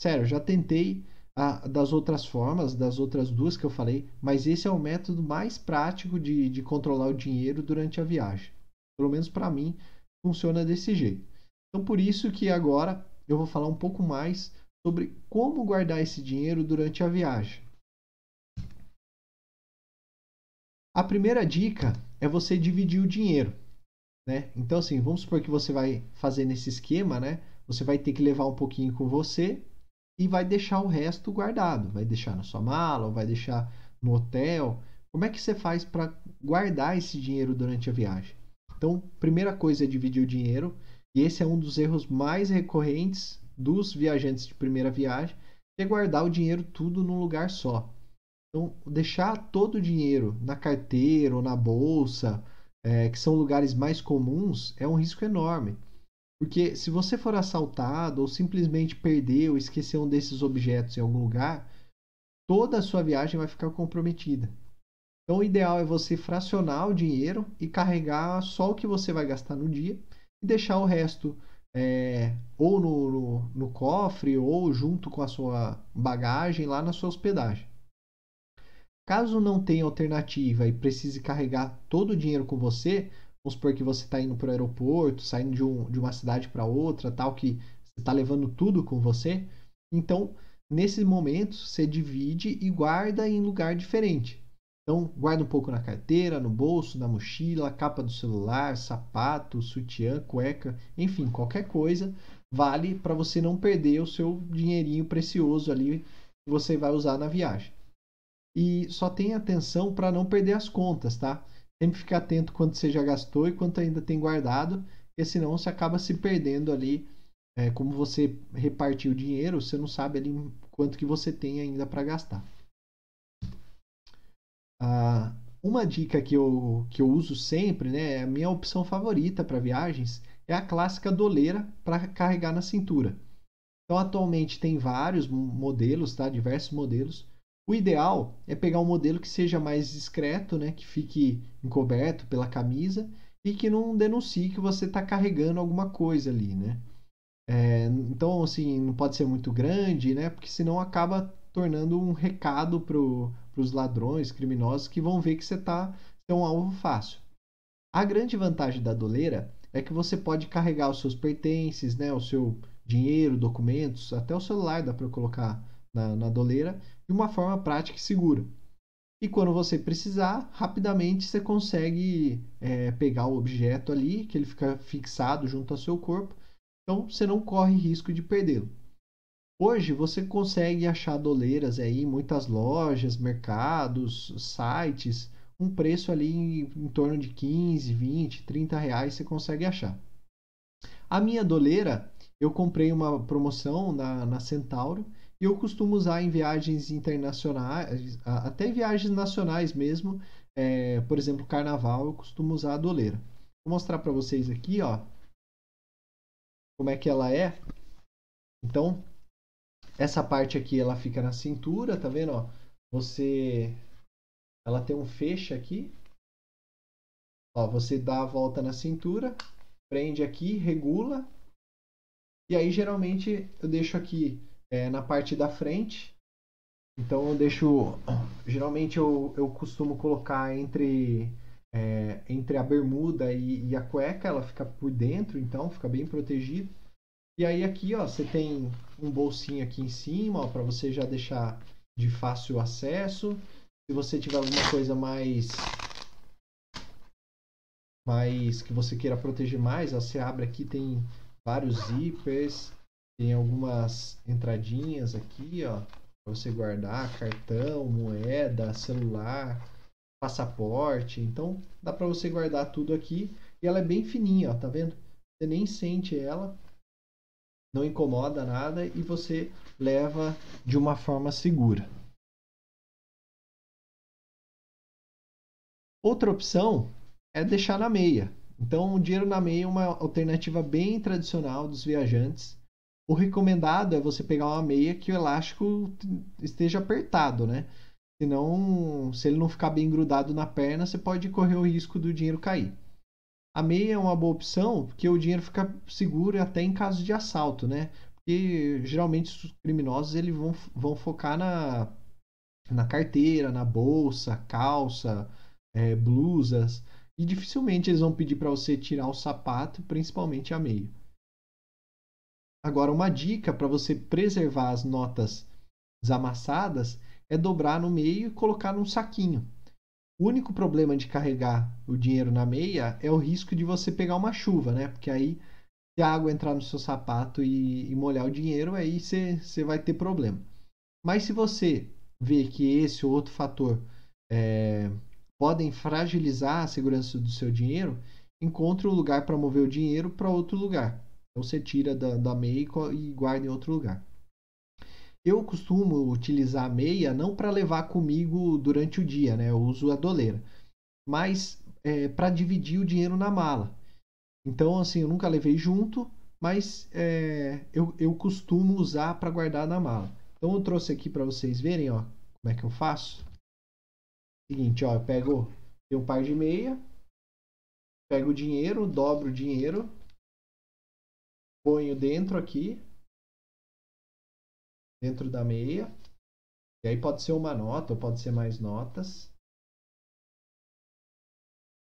Sério, já tentei a, das outras formas, das outras duas que eu falei, mas esse é o método mais prático de, de controlar o dinheiro durante a viagem. Pelo menos para mim, funciona desse jeito. Então, por isso que agora eu vou falar um pouco mais sobre como guardar esse dinheiro durante a viagem. A primeira dica é você dividir o dinheiro. Né? Então, assim, vamos supor que você vai fazer nesse esquema, né? Você vai ter que levar um pouquinho com você e vai deixar o resto guardado. Vai deixar na sua mala ou vai deixar no hotel. Como é que você faz para guardar esse dinheiro durante a viagem? Então, primeira coisa é dividir o dinheiro. E esse é um dos erros mais recorrentes dos viajantes de primeira viagem, é guardar o dinheiro tudo num lugar só. Então, deixar todo o dinheiro na carteira ou na bolsa, é, que são lugares mais comuns, é um risco enorme. Porque se você for assaltado ou simplesmente perder ou esquecer um desses objetos em algum lugar, toda a sua viagem vai ficar comprometida. Então, o ideal é você fracionar o dinheiro e carregar só o que você vai gastar no dia e deixar o resto é, ou no, no, no, cofre ou junto com a sua bagagem lá na sua hospedagem. Caso não tenha alternativa e precise carregar todo o dinheiro com você, vamos supor que você está indo para o aeroporto, saindo de, um, de uma cidade para outra, tal, que você está levando tudo com você, então nesse momento você divide e guarda em lugar diferente. Então, guarda um pouco na carteira, no bolso, na mochila, capa do celular, sapato, sutiã, cueca, enfim, qualquer coisa vale para você não perder o seu dinheirinho precioso ali que você vai usar na viagem. E só tenha atenção para não perder as contas, tá? Sempre ficar atento quanto você já gastou e quanto ainda tem guardado, porque senão você acaba se perdendo ali. É, como você repartiu o dinheiro, você não sabe ali quanto que você tem ainda para gastar. Ah, uma dica que eu, que eu uso sempre, né, a minha opção favorita para viagens é a clássica doleira para carregar na cintura. Então, atualmente tem vários modelos, tá? diversos modelos. O ideal é pegar um modelo que seja mais discreto, né? que fique encoberto pela camisa e que não denuncie que você está carregando alguma coisa ali. Né? É, então, assim, não pode ser muito grande, né? porque senão acaba tornando um recado para os ladrões, criminosos, que vão ver que você está é um alvo fácil. A grande vantagem da doleira é que você pode carregar os seus pertences, né, o seu dinheiro, documentos, até o celular dá para colocar na, na doleira de uma forma prática e segura. E quando você precisar, rapidamente você consegue é, pegar o objeto ali, que ele fica fixado junto ao seu corpo, então você não corre risco de perdê-lo. Hoje você consegue achar doleiras aí em muitas lojas, mercados, sites, um preço ali em, em torno de 15, 20, 30 reais você consegue achar. A minha doleira eu comprei uma promoção na, na Centauro eu costumo usar em viagens internacionais, até viagens nacionais mesmo, é, por exemplo, carnaval, eu costumo usar a doleira. Vou mostrar para vocês aqui, ó, como é que ela é. Então, essa parte aqui ela fica na cintura, tá vendo? Ó? Você, ela tem um fecho aqui. Ó, você dá a volta na cintura, prende aqui, regula. E aí geralmente eu deixo aqui é, na parte da frente. Então eu deixo, geralmente eu, eu costumo colocar entre é, entre a bermuda e, e a cueca, ela fica por dentro, então fica bem protegido. E aí aqui, ó, você tem um bolsinho aqui em cima, para você já deixar de fácil acesso. Se você tiver alguma coisa mais mais que você queira proteger mais, ó, você abre aqui, tem vários zippers, tem algumas entradinhas aqui, ó. para você guardar cartão, moeda, celular, passaporte. Então dá para você guardar tudo aqui e ela é bem fininha, ó, tá vendo? Você nem sente ela, não incomoda nada e você leva de uma forma segura. Outra opção é deixar na meia. Então, o dinheiro na meia é uma alternativa bem tradicional dos viajantes. O recomendado é você pegar uma meia que o elástico esteja apertado, né? Senão, se ele não ficar bem grudado na perna, você pode correr o risco do dinheiro cair. A meia é uma boa opção porque o dinheiro fica seguro até em caso de assalto, né? Porque geralmente os criminosos eles vão, vão focar na, na carteira, na bolsa, calça, é, blusas. E dificilmente eles vão pedir para você tirar o sapato, principalmente a meia. Agora, uma dica para você preservar as notas desamassadas é dobrar no meio e colocar num saquinho. O único problema de carregar o dinheiro na meia é o risco de você pegar uma chuva, né? Porque aí, se a água entrar no seu sapato e, e molhar o dinheiro, aí você, vai ter problema. Mas se você vê que esse ou outro fator é, podem fragilizar a segurança do seu dinheiro, encontre um lugar para mover o dinheiro para outro lugar. Você tira da, da meia e guarda em outro lugar. Eu costumo utilizar a meia não para levar comigo durante o dia, né? Eu uso a doleira, mas é, para dividir o dinheiro na mala. Então, assim, eu nunca levei junto, mas é, eu, eu costumo usar para guardar na mala. Então, eu trouxe aqui para vocês verem, ó, como é que eu faço. Seguinte, ó, eu pego um par de meia, pego o dinheiro, dobro o dinheiro, ponho dentro aqui, dentro da meia. E aí pode ser uma nota ou pode ser mais notas.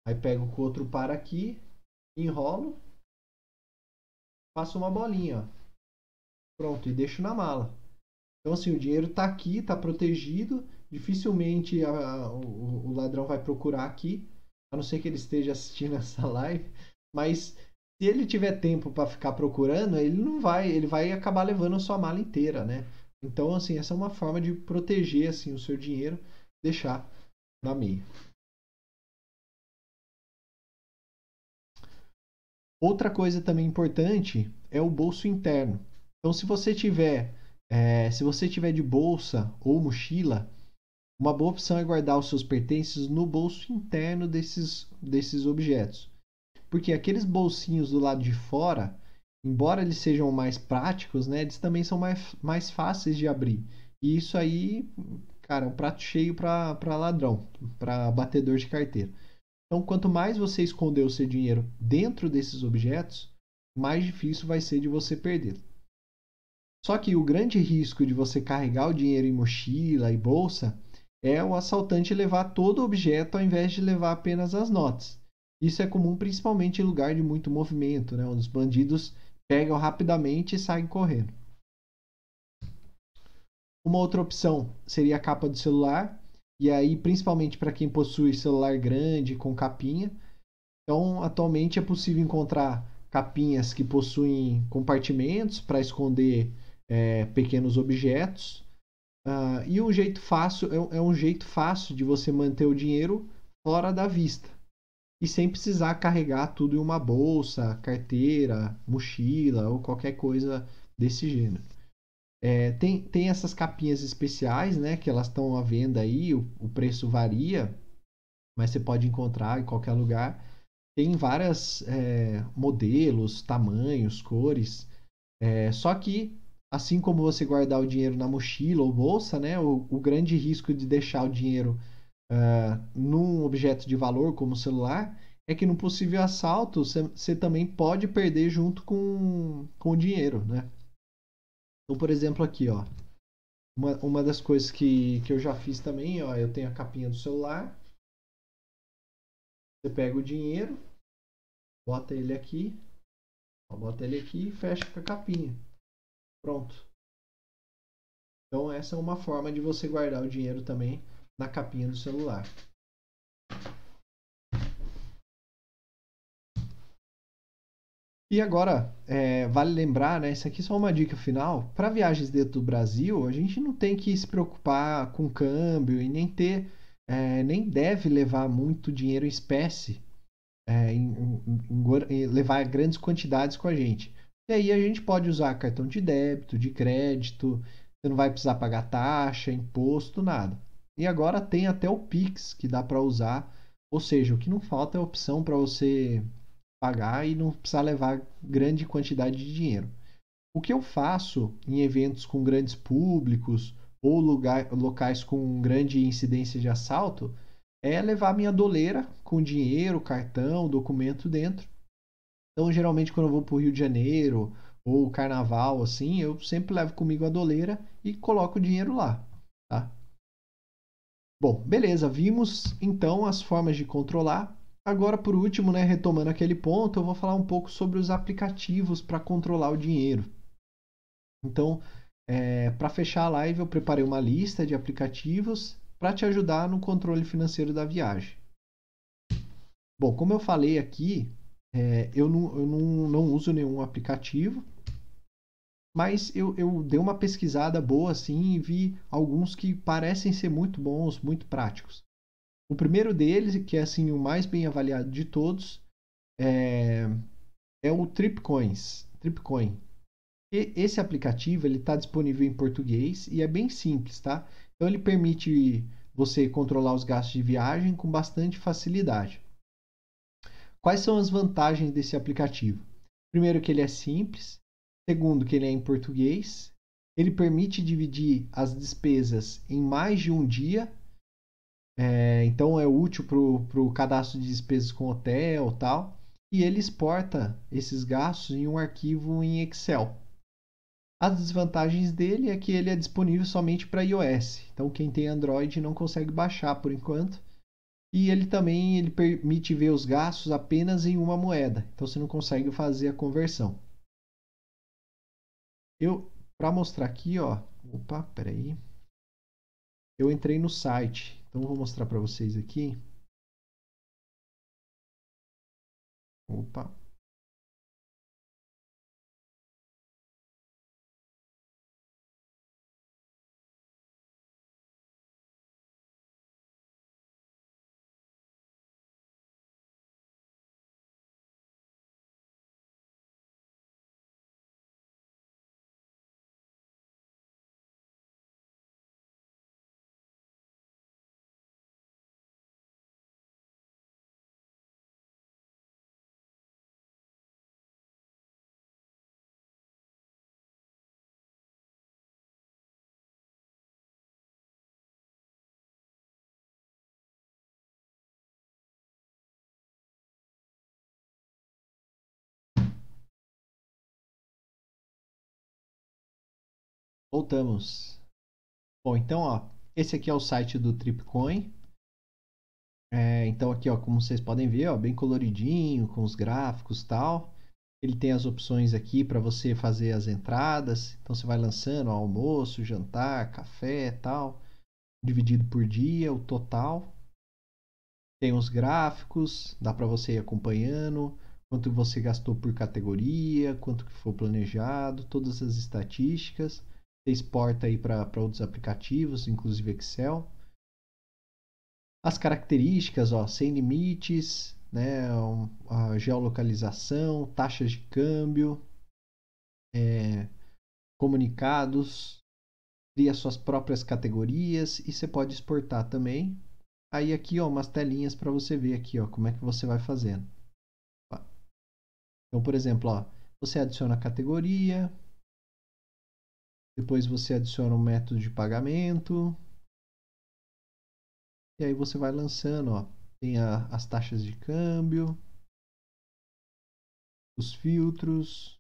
Aí pego com o outro par aqui, enrolo, faço uma bolinha, ó. Pronto, e deixo na mala. Então assim, o dinheiro está aqui, está protegido dificilmente a, o, o, ladrão vai procurar aqui, a não ser que ele esteja assistindo <laughs> essa live. Mas se ele tiver tempo para ficar procurando, ele não vai, ele vai acabar levando a sua mala inteira, né? Então, assim, essa é uma forma de proteger assim o seu dinheiro, deixar na meia. Outra coisa também importante é o bolso interno. Então, se você tiver, é, se você tiver de bolsa ou mochila, uma boa opção é guardar os seus pertences no bolso interno desses, desses objetos. Porque aqueles bolsinhos do lado de fora, embora eles sejam mais práticos, né, eles também são mais, mais fáceis de abrir. E isso aí, cara, é um prato cheio para ladrão, para batedor de carteira. Então, quanto mais você esconder o seu dinheiro dentro desses objetos, mais difícil vai ser de você perdê-lo. Só que o grande risco de você carregar o dinheiro em mochila e bolsa é o assaltante levar todo o objeto ao invés de levar apenas as notas. Isso é comum principalmente em lugar de muito movimento, né, onde os bandidos pegam rapidamente e saem correndo. Uma outra opção seria a capa do celular, e aí principalmente para quem possui celular grande com capinha. Então, atualmente é possível encontrar capinhas que possuem compartimentos para esconder é, pequenos objetos Uh, e um jeito fácil é, é, um jeito fácil de você manter o dinheiro fora da vista e sem precisar carregar tudo em uma bolsa, carteira, mochila ou qualquer coisa desse gênero. É, tem, tem essas capinhas especiais, né? Que elas estão à venda aí, o, o preço varia, mas você pode encontrar em qualquer lugar. Tem vários é, modelos, tamanhos, cores. É, só que assim como você guardar o dinheiro na mochila ou bolsa, né, o, o grande risco de deixar o dinheiro uh, num objeto de valor como o celular é que no possível assalto você também pode perder junto com, com o dinheiro, né? Então, por exemplo, aqui, ó, uma, uma das coisas que, que eu já fiz também, ó, eu tenho a capinha do celular. Você pega o dinheiro, bota ele aqui, ó, bota ele aqui e fecha com a capinha. Pronto. Então essa é uma forma de você guardar o dinheiro também na capinha do celular. E agora, é, vale lembrar, né? Isso aqui é só uma dica final. Para viagens dentro do Brasil, a gente não tem que se preocupar com câmbio e nem ter, é, nem deve levar muito dinheiro em espécie, é, em, em, em, levar grandes quantidades com a gente. E aí a gente pode usar cartão de débito, de crédito, você não vai precisar pagar taxa, imposto, nada. E agora tem até o Pix que dá para usar, ou seja, o que não falta é opção para você pagar e não precisar levar grande quantidade de dinheiro. O que eu faço em eventos com grandes públicos ou lugar, locais com grande incidência de assalto é levar minha doleira com dinheiro, cartão, documento dentro. Então, geralmente, quando eu vou para o Rio de Janeiro ou carnaval, assim, eu sempre levo comigo a doleira e coloco o dinheiro lá, tá? Bom, beleza, vimos então as formas de controlar. Agora, por último, né, retomando aquele ponto, eu vou falar um pouco sobre os aplicativos para controlar o dinheiro. Então, é, para fechar a live, eu preparei uma lista de aplicativos para te ajudar no controle financeiro da viagem. Bom, como eu falei aqui, é, eu, não, eu não, não uso nenhum aplicativo, mas eu, eu dei uma pesquisada boa assim e vi alguns que parecem ser muito bons, muito práticos. O primeiro deles, que é assim o mais bem avaliado de todos, é, é o Tripcoins, Tripcoin. E esse aplicativo ele está disponível em português e é bem simples, tá? Então ele permite você controlar os gastos de viagem com bastante facilidade. Quais são as vantagens desse aplicativo? Primeiro que ele é simples, segundo que ele é em português, ele permite dividir as despesas em mais de um dia é, então é útil para o cadastro de despesas com hotel tal. E ele exporta esses gastos em um arquivo em Excel. As desvantagens dele é que ele é disponível somente para iOS. Então quem tem Android não consegue baixar por enquanto. E ele também ele permite ver os gastos apenas em uma moeda. Então você não consegue fazer a conversão. Eu para mostrar aqui, ó, opa, peraí. Eu entrei no site então vou mostrar para vocês aqui. Opa. Voltamos. Bom, então, ó, esse aqui é o site do Tripcoin. É, então aqui, ó, como vocês podem ver, ó, bem coloridinho, com os gráficos tal. Ele tem as opções aqui para você fazer as entradas. Então você vai lançando almoço, jantar, café, tal, dividido por dia, o total. Tem os gráficos, dá para você ir acompanhando quanto você gastou por categoria, quanto que foi planejado, todas as estatísticas. Você exporta aí para outros aplicativos, inclusive Excel. As características, ó, sem limites, né, a geolocalização, taxas de câmbio, é, comunicados, cria suas próprias categorias e você pode exportar também. Aí aqui, ó, umas telinhas para você ver aqui, ó, como é que você vai fazendo. Então, por exemplo, ó, você adiciona a categoria, depois você adiciona um método de pagamento. E aí você vai lançando, ó. Tem a, as taxas de câmbio, os filtros.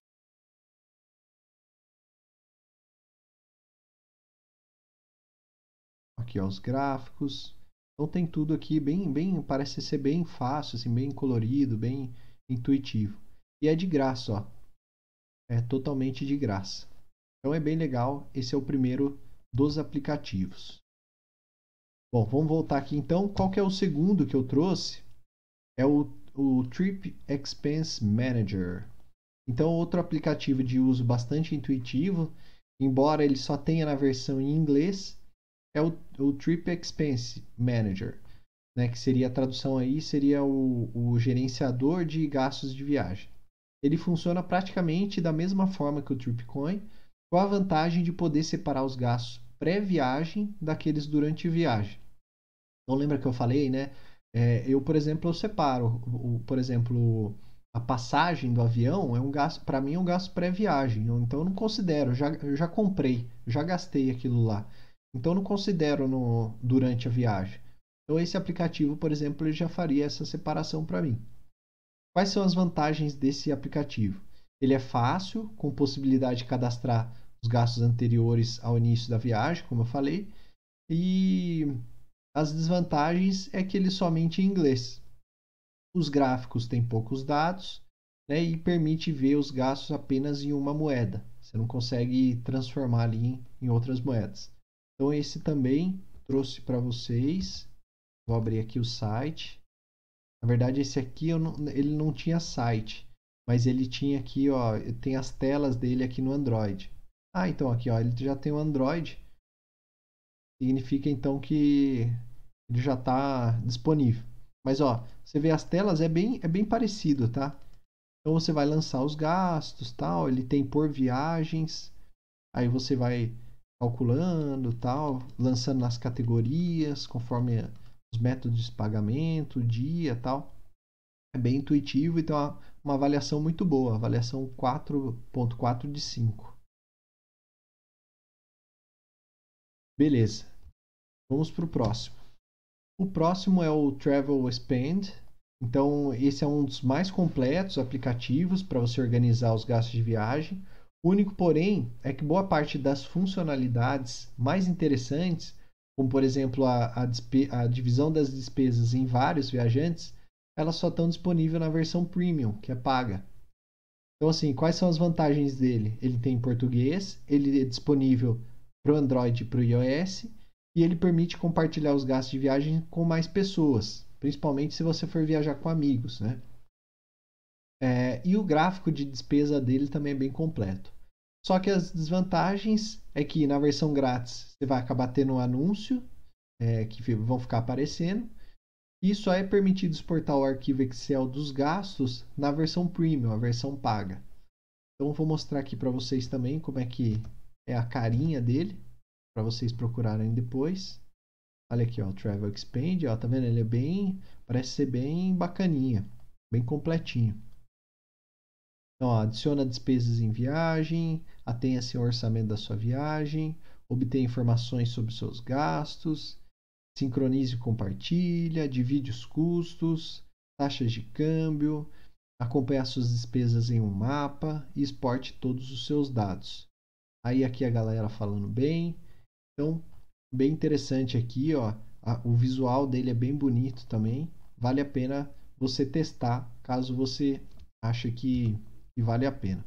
Aqui, ó, os gráficos. Então tem tudo aqui bem, bem, parece ser bem fácil, assim, bem colorido, bem intuitivo. E é de graça, ó. É totalmente de graça. Então é bem legal. Esse é o primeiro dos aplicativos. Bom, vamos voltar aqui então. Qual que é o segundo que eu trouxe? É o, o Trip Expense Manager. Então, outro aplicativo de uso bastante intuitivo, embora ele só tenha na versão em inglês, é o, o Trip Expense Manager, né? que seria a tradução aí, seria o, o gerenciador de gastos de viagem. Ele funciona praticamente da mesma forma que o Tripcoin, com a vantagem de poder separar os gastos pré-viagem daqueles durante viagem. Então lembra que eu falei, né? É, eu, por exemplo, eu separo, o, por exemplo, a passagem do avião é um gasto, para mim é um gasto pré-viagem. Então eu não considero, já, eu já comprei, já gastei aquilo lá. Então eu não considero no, durante a viagem. Então esse aplicativo, por exemplo, ele já faria essa separação para mim. Quais são as vantagens desse aplicativo? Ele é fácil, com possibilidade de cadastrar os gastos anteriores ao início da viagem, como eu falei, e as desvantagens é que ele somente em inglês. Os gráficos têm poucos dados né, e permite ver os gastos apenas em uma moeda. Você não consegue transformar ali em, em outras moedas. Então esse também trouxe para vocês. Vou abrir aqui o site. Na verdade esse aqui não, ele não tinha site, mas ele tinha aqui, ó, tem as telas dele aqui no Android. Ah, então aqui, ó, ele já tem o Android. Significa então que ele já está disponível. Mas ó, você vê as telas é bem é bem parecido, tá? Então você vai lançar os gastos, tal, ele tem por viagens. Aí você vai calculando, tal, lançando nas categorias conforme os métodos de pagamento, dia, tal. É bem intuitivo e tem uma, avaliação muito boa, avaliação 4.4 de 5. Beleza. Vamos para o próximo. O próximo é o Travel Spend. Então, esse é um dos mais completos aplicativos para você organizar os gastos de viagem. O único, porém, é que boa parte das funcionalidades mais interessantes, como por exemplo a, a, a divisão das despesas em vários viajantes, elas só estão disponíveis na versão premium, que é paga. Então, assim, quais são as vantagens dele? Ele tem em português, ele é disponível para o Android e para o iOS, e ele permite compartilhar os gastos de viagem com mais pessoas, principalmente se você for viajar com amigos, né? É, e o gráfico de despesa dele também é bem completo. Só que as desvantagens é que na versão grátis você vai acabar tendo um anúncio é, que vão ficar aparecendo. E só é permitido exportar o arquivo Excel dos gastos na versão premium, a versão paga. Então vou mostrar aqui para vocês também como é que é a carinha dele, para vocês procurarem depois. Olha aqui, ó, o Travel Expand, ó, tá vendo? Ele é bem, parece ser bem bacaninha, bem completinho. Então, ó, adiciona despesas em viagem, atenha-se ao orçamento da sua viagem, obtenha informações sobre seus gastos, sincronize e compartilha, divide os custos, taxas de câmbio, acompanhar suas despesas em um mapa e exporte todos os seus dados. Aí aqui a galera falando bem. Então, bem interessante aqui, ó. A, o visual dele é bem bonito também. Vale a pena você testar, caso você ache que, que vale a pena.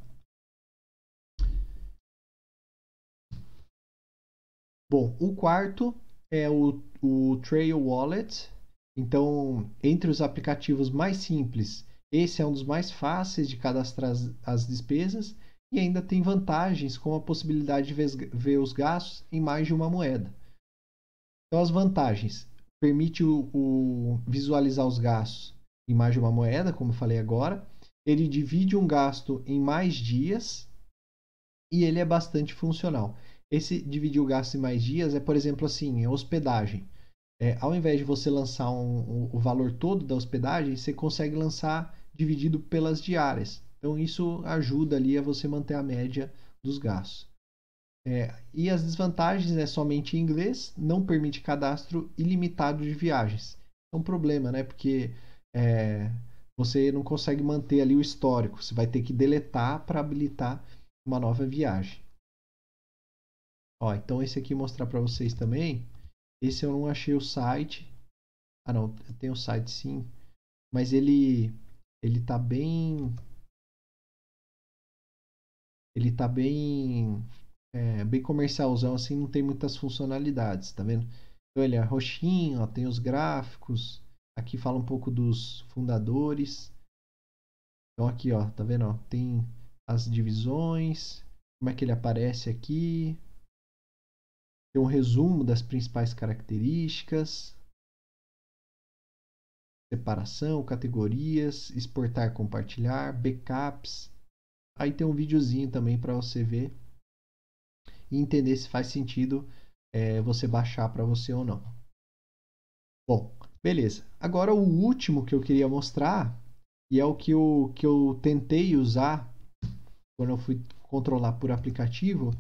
Bom, o quarto é o, o Trail Wallet. Então, entre os aplicativos mais simples, esse é um dos mais fáceis de cadastrar as, as despesas e ainda tem vantagens como a possibilidade de ver os gastos em mais de uma moeda. Então, as vantagens: permite o, o visualizar os gastos em mais de uma moeda, como eu falei agora. Ele divide um gasto em mais dias e ele é bastante funcional. Esse dividir o gasto em mais dias é, por exemplo, assim, hospedagem. É, ao invés de você lançar um, um, o valor todo da hospedagem, você consegue lançar dividido pelas diárias. Então isso ajuda ali a você manter a média dos gastos. É, e as desvantagens é somente em inglês, não permite cadastro ilimitado de viagens. É um problema, né? Porque é, você não consegue manter ali o histórico. Você vai ter que deletar para habilitar uma nova viagem. Ó, então esse aqui mostrar para vocês também. Esse eu não achei o site. Ah não, tem o site sim. Mas ele ele tá bem ele tá bem é, bem comercialzão assim, não tem muitas funcionalidades, tá vendo? Então ele é roxinho, ó, tem os gráficos. Aqui fala um pouco dos fundadores. Então aqui, ó, tá vendo? Ó, tem as divisões, como é que ele aparece aqui. Tem um resumo das principais características. Separação, categorias, exportar, compartilhar, backups. Aí tem um videozinho também para você ver e entender se faz sentido é, você baixar para você ou não. Bom, beleza. Agora o último que eu queria mostrar e é o que eu, que eu tentei usar quando eu fui controlar por aplicativo,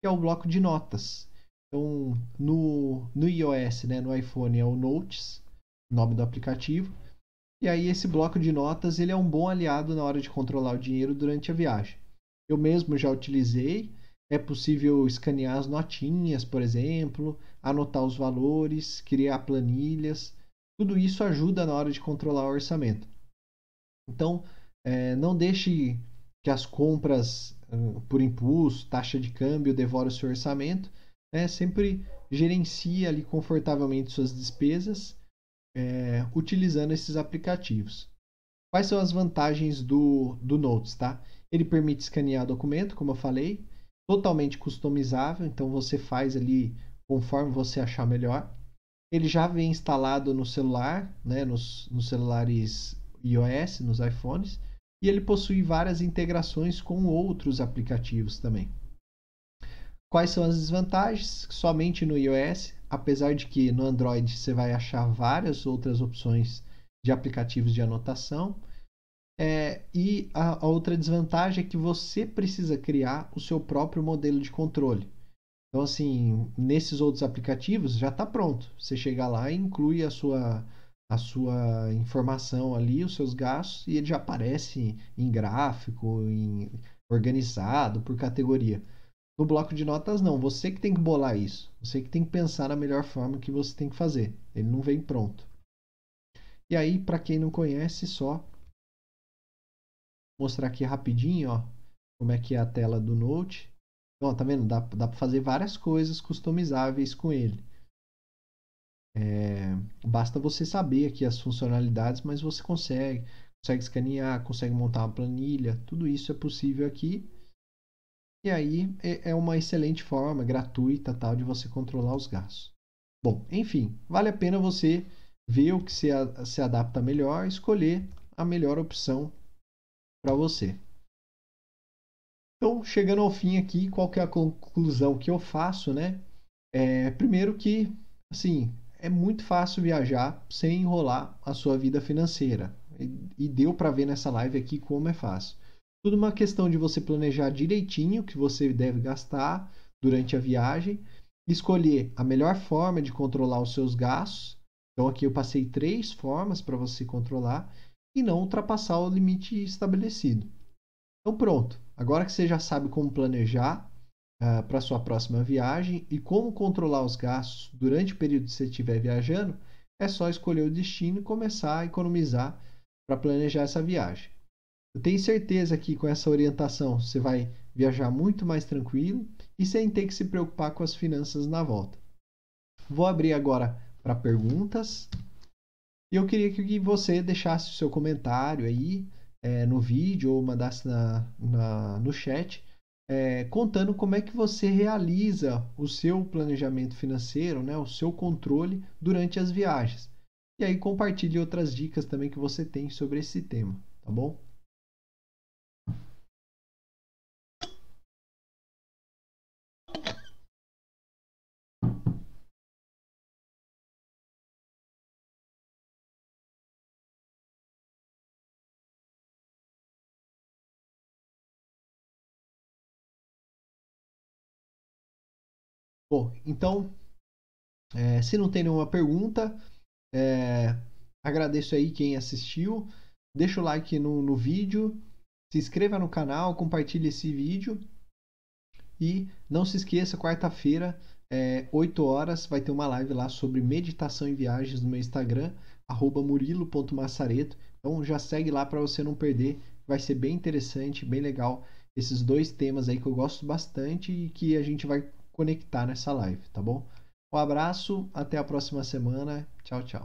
que é o bloco de notas. Então, no, no iOS, né, no iPhone é o Notes, nome do aplicativo. E aí esse bloco de notas ele é um bom aliado na hora de controlar o dinheiro durante a viagem. Eu mesmo já utilizei. É possível escanear as notinhas, por exemplo, anotar os valores, criar planilhas. Tudo isso ajuda na hora de controlar o orçamento. Então, é, não deixe que as compras uh, por impulso, taxa de câmbio, devorem o seu orçamento. Né? Sempre gerencie ali confortavelmente suas despesas é, utilizando esses aplicativos. Quais são as vantagens do, do Notes? Tá? Ele permite escanear documento, como eu falei, totalmente customizável, então você faz ali conforme você achar melhor. Ele já vem instalado no celular, né, nos, nos celulares iOS, nos iPhones, e ele possui várias integrações com outros aplicativos também. Quais são as desvantagens? Somente no iOS, apesar de que no Android você vai achar várias outras opções de aplicativos de anotação. É, e a, a, outra desvantagem é que você precisa criar o seu próprio modelo de controle. Então, assim, nesses outros aplicativos já está pronto. Você chega lá e inclui a sua, a sua informação ali, os seus gastos, e ele já aparece em gráfico, em, organizado por categoria. No bloco de notas, não. Você que tem que bolar isso. Você que tem que pensar na melhor forma que você tem que fazer. Ele não vem pronto. E aí, para quem não conhece, só mostrar aqui rapidinho, ó, como é que é a tela do Note. Então, ó, tá vendo? Dá, dá para fazer várias coisas customizáveis com ele. É, basta você saber aqui as funcionalidades, mas você consegue, consegue escanear, consegue montar uma planilha, tudo isso é possível aqui. E aí é, é uma excelente forma gratuita tal de você controlar os gastos. Bom, enfim, vale a pena você ver o que se, se adapta melhor, escolher a melhor opção para você. Então, chegando ao fim aqui, qual que é a conclusão que eu faço, né? É, primeiro que, assim, é muito fácil viajar sem enrolar a sua vida financeira. E, e deu para ver nessa live aqui como é fácil. Tudo uma questão de você planejar direitinho o que você deve gastar durante a viagem, escolher a melhor forma de controlar os seus gastos. Então aqui eu passei três formas para você controlar e não ultrapassar o limite estabelecido. Então pronto, agora que você já sabe como planejar uh, para sua próxima viagem e como controlar os gastos durante o período que você estiver viajando, é só escolher o destino e começar a economizar para planejar essa viagem. Eu tenho certeza que com essa orientação você vai viajar muito mais tranquilo e sem ter que se preocupar com as finanças na volta. Vou abrir agora para perguntas. E eu queria que você deixasse o seu comentário aí é, no vídeo ou mandasse na, na, no chat é, contando como é que você realiza o seu planejamento financeiro, né, o seu controle durante as viagens. E aí compartilhe outras dicas também que você tem sobre esse tema, tá bom? Bom, então, é, se não tem nenhuma pergunta, é, agradeço aí quem assistiu. Deixa o like no, no vídeo, se inscreva no canal, compartilhe esse vídeo. E não se esqueça, quarta-feira, é, 8 horas, vai ter uma live lá sobre meditação em viagens no meu Instagram, murilo.massareto. Então já segue lá para você não perder, vai ser bem interessante, bem legal. Esses dois temas aí que eu gosto bastante e que a gente vai conectar nessa live, tá bom? Um abraço, até a próxima semana. Tchau, tchau.